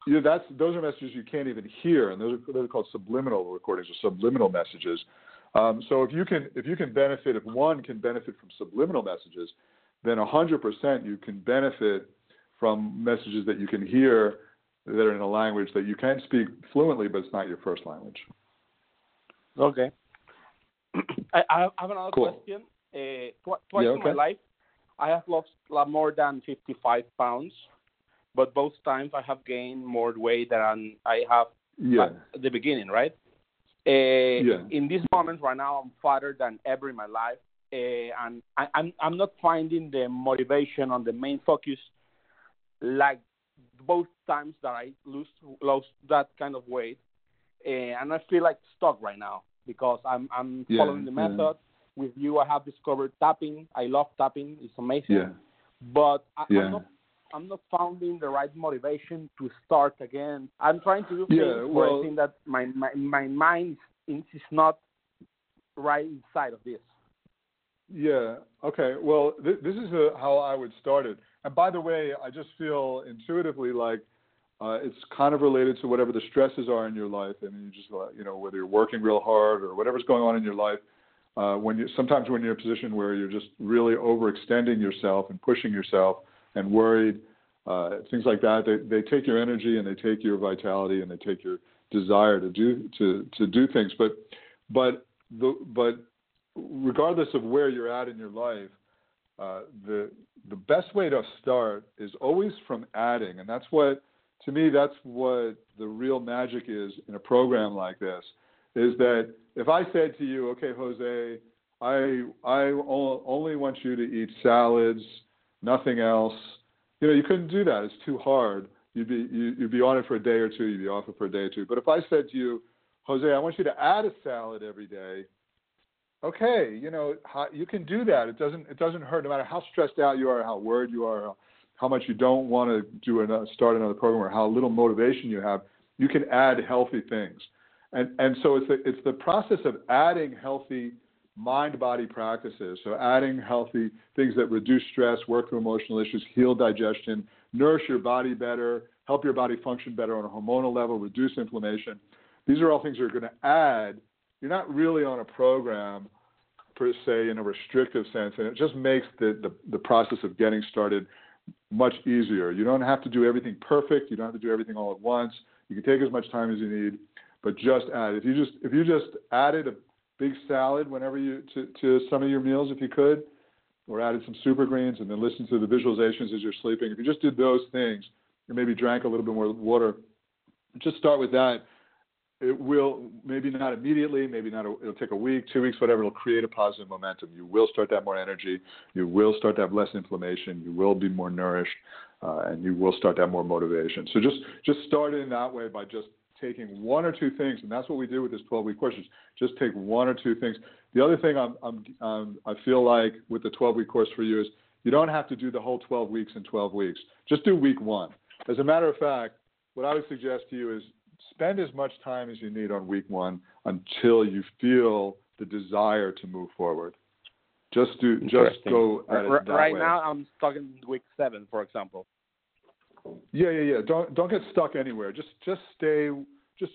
you know, that's those are messages you can't even hear, and those are those are called subliminal recordings or subliminal messages. Um, so if you can if you can benefit, if one can benefit from subliminal messages, then 100% you can benefit from messages that you can hear that are in a language that you can speak fluently, but it's not your first language. Okay. I, I have- another Cool. question. Uh, tw- twice Yeah, in my life, I have lost more than 55 pounds, but both times I have gained more weight than I have Yeah. at the beginning, right? Uh, Yeah. In this moment right now, I'm fatter than ever in my life, uh, and I, I'm I'm not finding the motivation on the main focus like both times that I lose lost that kind of weight, uh, and I feel like stuck right now because I'm I'm Yeah, following the yeah. method. With you, I have discovered tapping. I love tapping; it's amazing. Yeah. But I, Yeah. I'm not I'm not finding the right motivation to start again. I'm trying to do Yeah, things where I think that my my my mind is not right inside of this. Yeah. Okay. Well, th- this is uh how I would start it. And by the way, I just feel intuitively like uh, it's kind of related to whatever the stresses are in your life, and you just uh, you know whether you're working real hard or whatever's going on in your life. Uh, when you sometimes when you're in a position where you're just really overextending yourself and pushing yourself and worried, uh, things like that, they they take your energy and they take your vitality and they take your desire to do to to do things. But but the but regardless of where you're at in your life, uh, the the best way to start is always from adding, and that's what to me that's what the real magic is in a program like this. Is that if I said to you, okay, Jose, I I only want you to eat salads, nothing else. You know, you couldn't do that. It's too hard. You'd be you, you'd be on it for a day or two. You'd be off it for a day or two. But if I said to you, Jose, I want you to add a salad every day, okay, you know, you can do that. It doesn't it doesn't hurt no matter how stressed out you are, how worried you are, how much you don't want to do another, start another program, or how little motivation you have. You can add healthy things, and and so it's the it's the process of adding healthy mind body practices. So, adding healthy things that reduce stress, work through emotional issues, heal digestion, nourish your body better, help your body function better on a hormonal level, reduce inflammation. These are all things that are going to add. You're not really on a program per se in a restrictive sense, and it just makes the, the, the process of getting started much easier. You don't have to do everything perfect. You don't have to do everything all at once. You can take as much time as you need, but just add. If you just if you just added a big salad whenever you to, to some of your meals, if you could, or added some super greens and then listen to the visualizations as you're sleeping. If you just did those things, and maybe drank a little bit more water, just start with that it will maybe not immediately, maybe not. A, it'll take a week, two weeks, whatever. It'll create a positive momentum. You will start to have more energy. You will start to have less inflammation. You will be more nourished, uh, and you will start to have more motivation. So just just start in that way by just taking one or two things, and that's what we do with this 12-week course. Is just take one or two things. The other thing I'm, I'm um, I feel like with the 12-week course for you is you don't have to do the whole 12 weeks in 12 weeks. Just do week one. As a matter of fact, what I would suggest to you is spend as much time as you need on week one until you feel the desire to move forward. Just do just go at it that right way. now I'm stuck in week seven, for example. Yeah, yeah, yeah. Don't don't get stuck anywhere. Just just stay just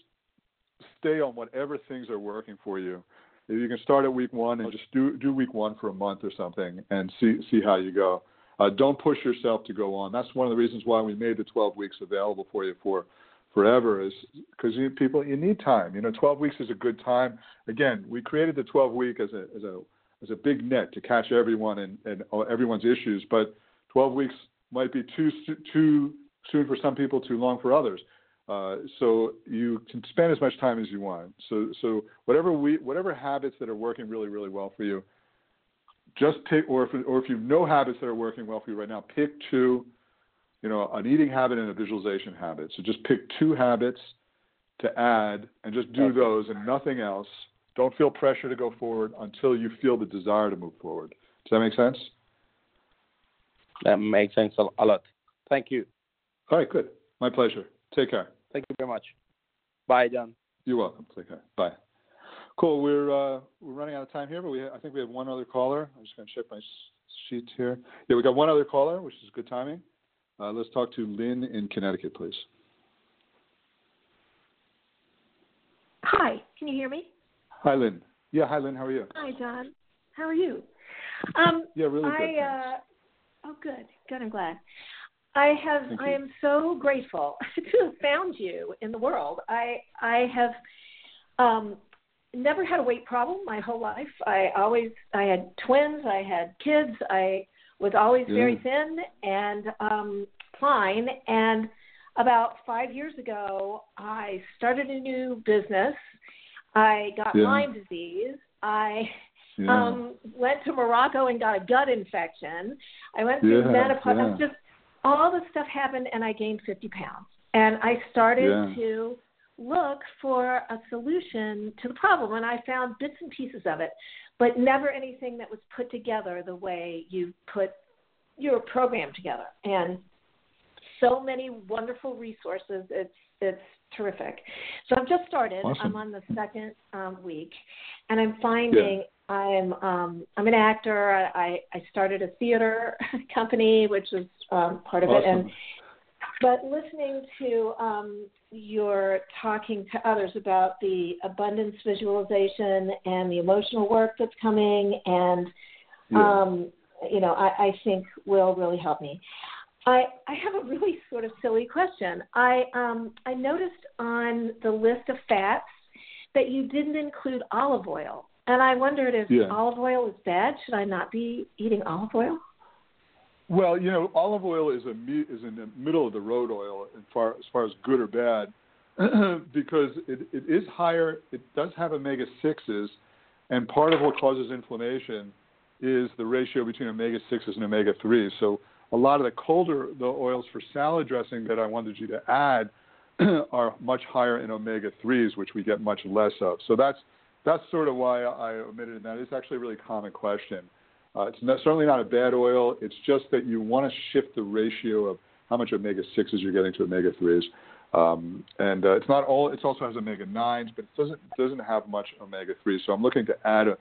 stay on whatever things are working for you. If you can start at week one and just do do week one for a month or something and see see how you go. Uh, don't push yourself to go on. That's one of the reasons why we made the 12 weeks available for you for forever is because you people you need time. You know, 12 weeks is a good time. Again, we created the 12 week as a as a as a big net to catch everyone and, and everyone's issues, but 12 weeks might be too too soon for some people, too long for others. Uh, so you can spend as much time as you want. So so whatever we whatever habits that are working really really well for you, just pick or if or if you know habits that are working well for you right now, pick two you know, an eating habit and a visualization habit. So just pick two habits to add and just do those and nothing else. Don't feel pressure to go forward until you feel the desire to move forward. Does that make sense? That makes sense a lot. Thank you. All right, good. My pleasure. Take care. Thank you very much. Bye, Jon. You're welcome. Take care. Bye. Cool. We're uh, we're running out of time here, but we I think we have one other caller. I'm just going to check my sheets here. Yeah, we got one other caller, which is good timing. Uh, let's talk to Lynn in Connecticut, please. Hi, can you hear me? Hi, Lynn. Yeah, hi, Lynn. How are you? Hi, Jon. How are you? Um, yeah, really I, good. Oh, good. Good. I'm glad. I have. I am so grateful to have found you in the world. I. I have. Um, never had a weight problem my whole life. I always. I had twins. I had kids. I was always Yeah. very thin and um, fine. And about five years ago, I started a new business. I got Yeah. Lyme disease. I Yeah. um, went to Morocco and got a gut infection. I went through Yeah, menopause. yeah. Just all this stuff happened, and I gained 50 pounds. And I started to look for a solution to the problem, and I found bits and pieces of it, but never anything that was put together the way you put your program together. And so many wonderful resources. It's it's terrific. So I've just started. Awesome. I'm on the second um, week, and I'm finding I'm um, I'm an actor. I, I started a theater company, which was um, part of it, and but listening to um, your talking to others about the abundance visualization and the emotional work that's coming, and Yeah. um, you know, I, I think will really help me. I, I have a really sort of silly question. I um, I noticed on the list of fats that you didn't include olive oil, and I wondered if Yeah. olive oil is bad. Should I not be eating olive oil? Well, you know, olive oil is a me- is in the middle of the road oil as far as far as good or bad, because it, it is higher. It does have omega sixes, and part of what causes inflammation is the ratio between omega sixes and omega threes. So a lot of the colder the oils for salad dressing that I wanted you to add are much higher in omega threes, which we get much less of. So that's that's sort of why I omitted that. It's actually a really common question. Uh, it's not, certainly not a bad oil. It's just that you want to shift the ratio of how much omega sixes you're getting to omega threes. Um, and uh, it's not all. It also has omega nines, but it doesn't doesn't have much omega threes. So I'm looking to add a,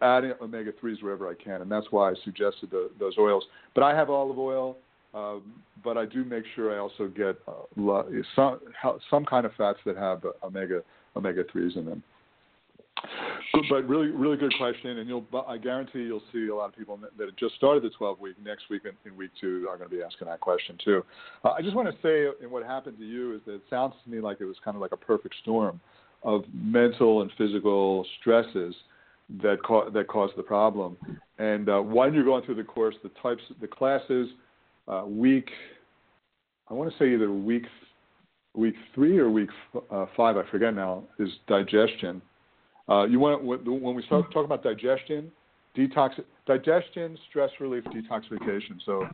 adding omega threes wherever I can, and that's why I suggested the, those oils. But I have olive oil, um, but I do make sure I also get uh, some some kind of fats that have omega omega threes in them. But really, really good question, and you'll I guarantee you'll see a lot of people that have just started the 12 week next week in, in week two are going to be asking that question too. Uh, I just want to say, and what happened to you is that it sounds to me like it was kind of like a perfect storm of mental and physical stresses that that caused the problem. And uh, when you're going through the course, the types, the classes, uh, week, I want to say either week week three or week f- uh, five, I forget now, is digestion. Uh, you want when we start talking about digestion, detox, digestion, stress relief, detoxification. So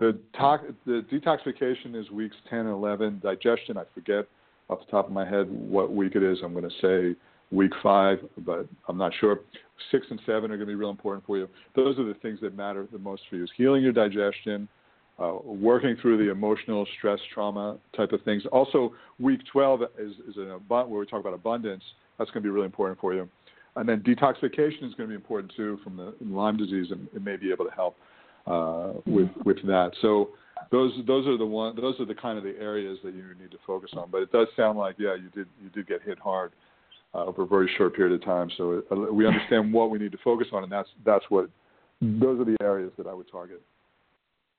the, to- the detoxification is weeks 10 and 11. Digestion, I forget off the top of my head what week it is. I'm going to say week five, but I'm not sure. Six and seven are going to be real important for you. Those are the things that matter the most for you: is healing your digestion, uh, working through the emotional stress, trauma type of things. Also, week 12 is, is an where we talk about abundance. That's going to be really important for you. And then detoxification is going to be important too from the Lyme disease, and it may be able to help uh, with with that. So those those are the one those are the kind of the areas that you need to focus on. But it does sound like yeah, you did you did get hit hard uh, over a very short period of time. So uh, we understand what we need to focus on, and that's that's what those are the areas that I would target.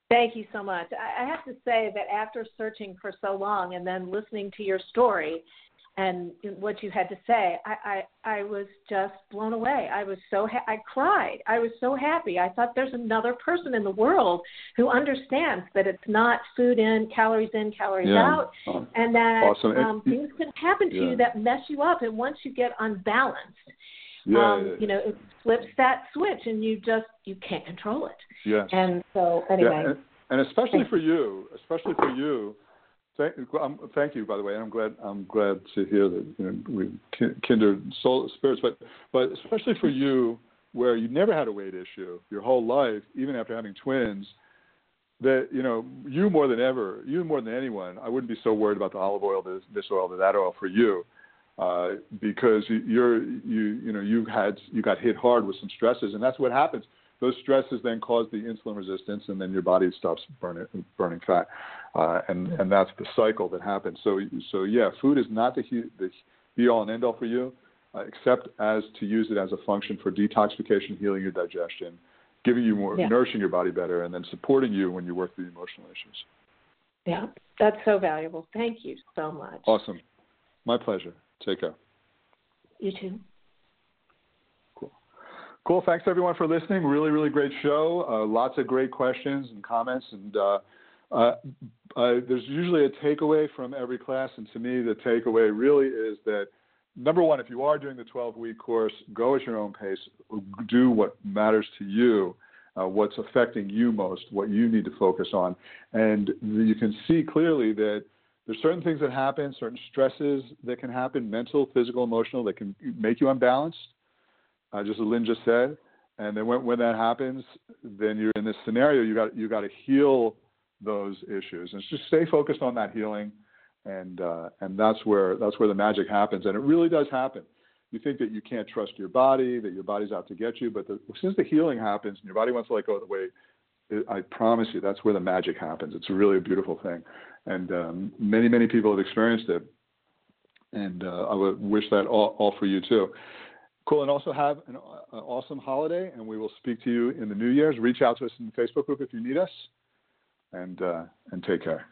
Thank you so much. I have to say that after searching for so long and then listening to your story, and what you had to say, I, I, I was just blown away. I was so ha- I cried. I was so happy. I thought there's another person in the world who understands that it's not food in, calories in, calories yeah. out, um, and that awesome. um, it, things can happen to yeah. you that mess you up. And once you get unbalanced, yeah, um, you know, it flips that switch, and you just you can't control it. Yes. And so anyway, yeah, and, and especially for you, especially for you Thank, um, thank you, by the way. And I'm glad. I'm glad to hear that you know, we kindred soul spirits, but but especially for you, where you never had a weight issue your whole life, even after having twins. That you know, you more than ever, you more than anyone, I wouldn't be so worried about the olive oil, this, this oil, the that oil for you, uh, because you're you you know you had you got hit hard with some stresses, and that's what happens those stresses then cause the insulin resistance, and then your body stops burning burning fat, uh, and and that's the cycle that happens. So so yeah, food is not the the be all and end all for you, uh, except as to use it as a function for detoxification, healing your digestion, giving you more, yeah. nourishing your body better, and then supporting you when you work through emotional issues. Yeah, that's so valuable. Thank you so much. Awesome, my pleasure. Take care. You too. Cool. Thanks everyone for listening. Really, really great show. Uh, lots of great questions and comments. And uh, uh, there's usually a takeaway from every class. And to me, the takeaway really is that number one, if you are doing the 12 week course, go at your own pace. Do what matters to you. Uh, what's affecting you most, what you need to focus on. And you can see clearly that there's certain things that happen, certain stresses that can happen, mental, physical, emotional, that can make you unbalanced uh, just as Lynn just said. And then when, when that happens, then you're in this scenario. You got you got to heal those issues, and just stay focused on that healing, and uh, and that's where that's where the magic happens. And it really does happen. You think that you can't trust your body, that your body's out to get you, but the, since the healing happens and your body wants to let go of the weight, I promise you that's where the magic happens. It's really a beautiful thing, and um, many many people have experienced it, and uh, I would wish that all, all for you too. Cool. And also have an, uh, awesome holiday, and we will speak to you in the New Year's. Reach out to us in the Facebook group if you need us, and uh, and take care.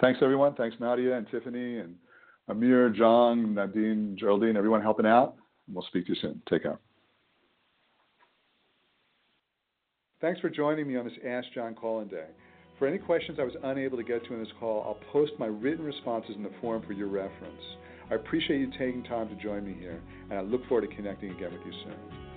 Thanks, everyone. Thanks, Nadia and Tiffany and Amir, John, Nadine, Geraldine, everyone helping out. And we'll speak to you soon. Take care. Thanks for joining me on this Ask Jon call-in day. For any questions I was unable to get to in this call, I'll post my written responses in the forum for your reference. I appreciate you taking time to join me here, and I look forward to connecting again with you soon.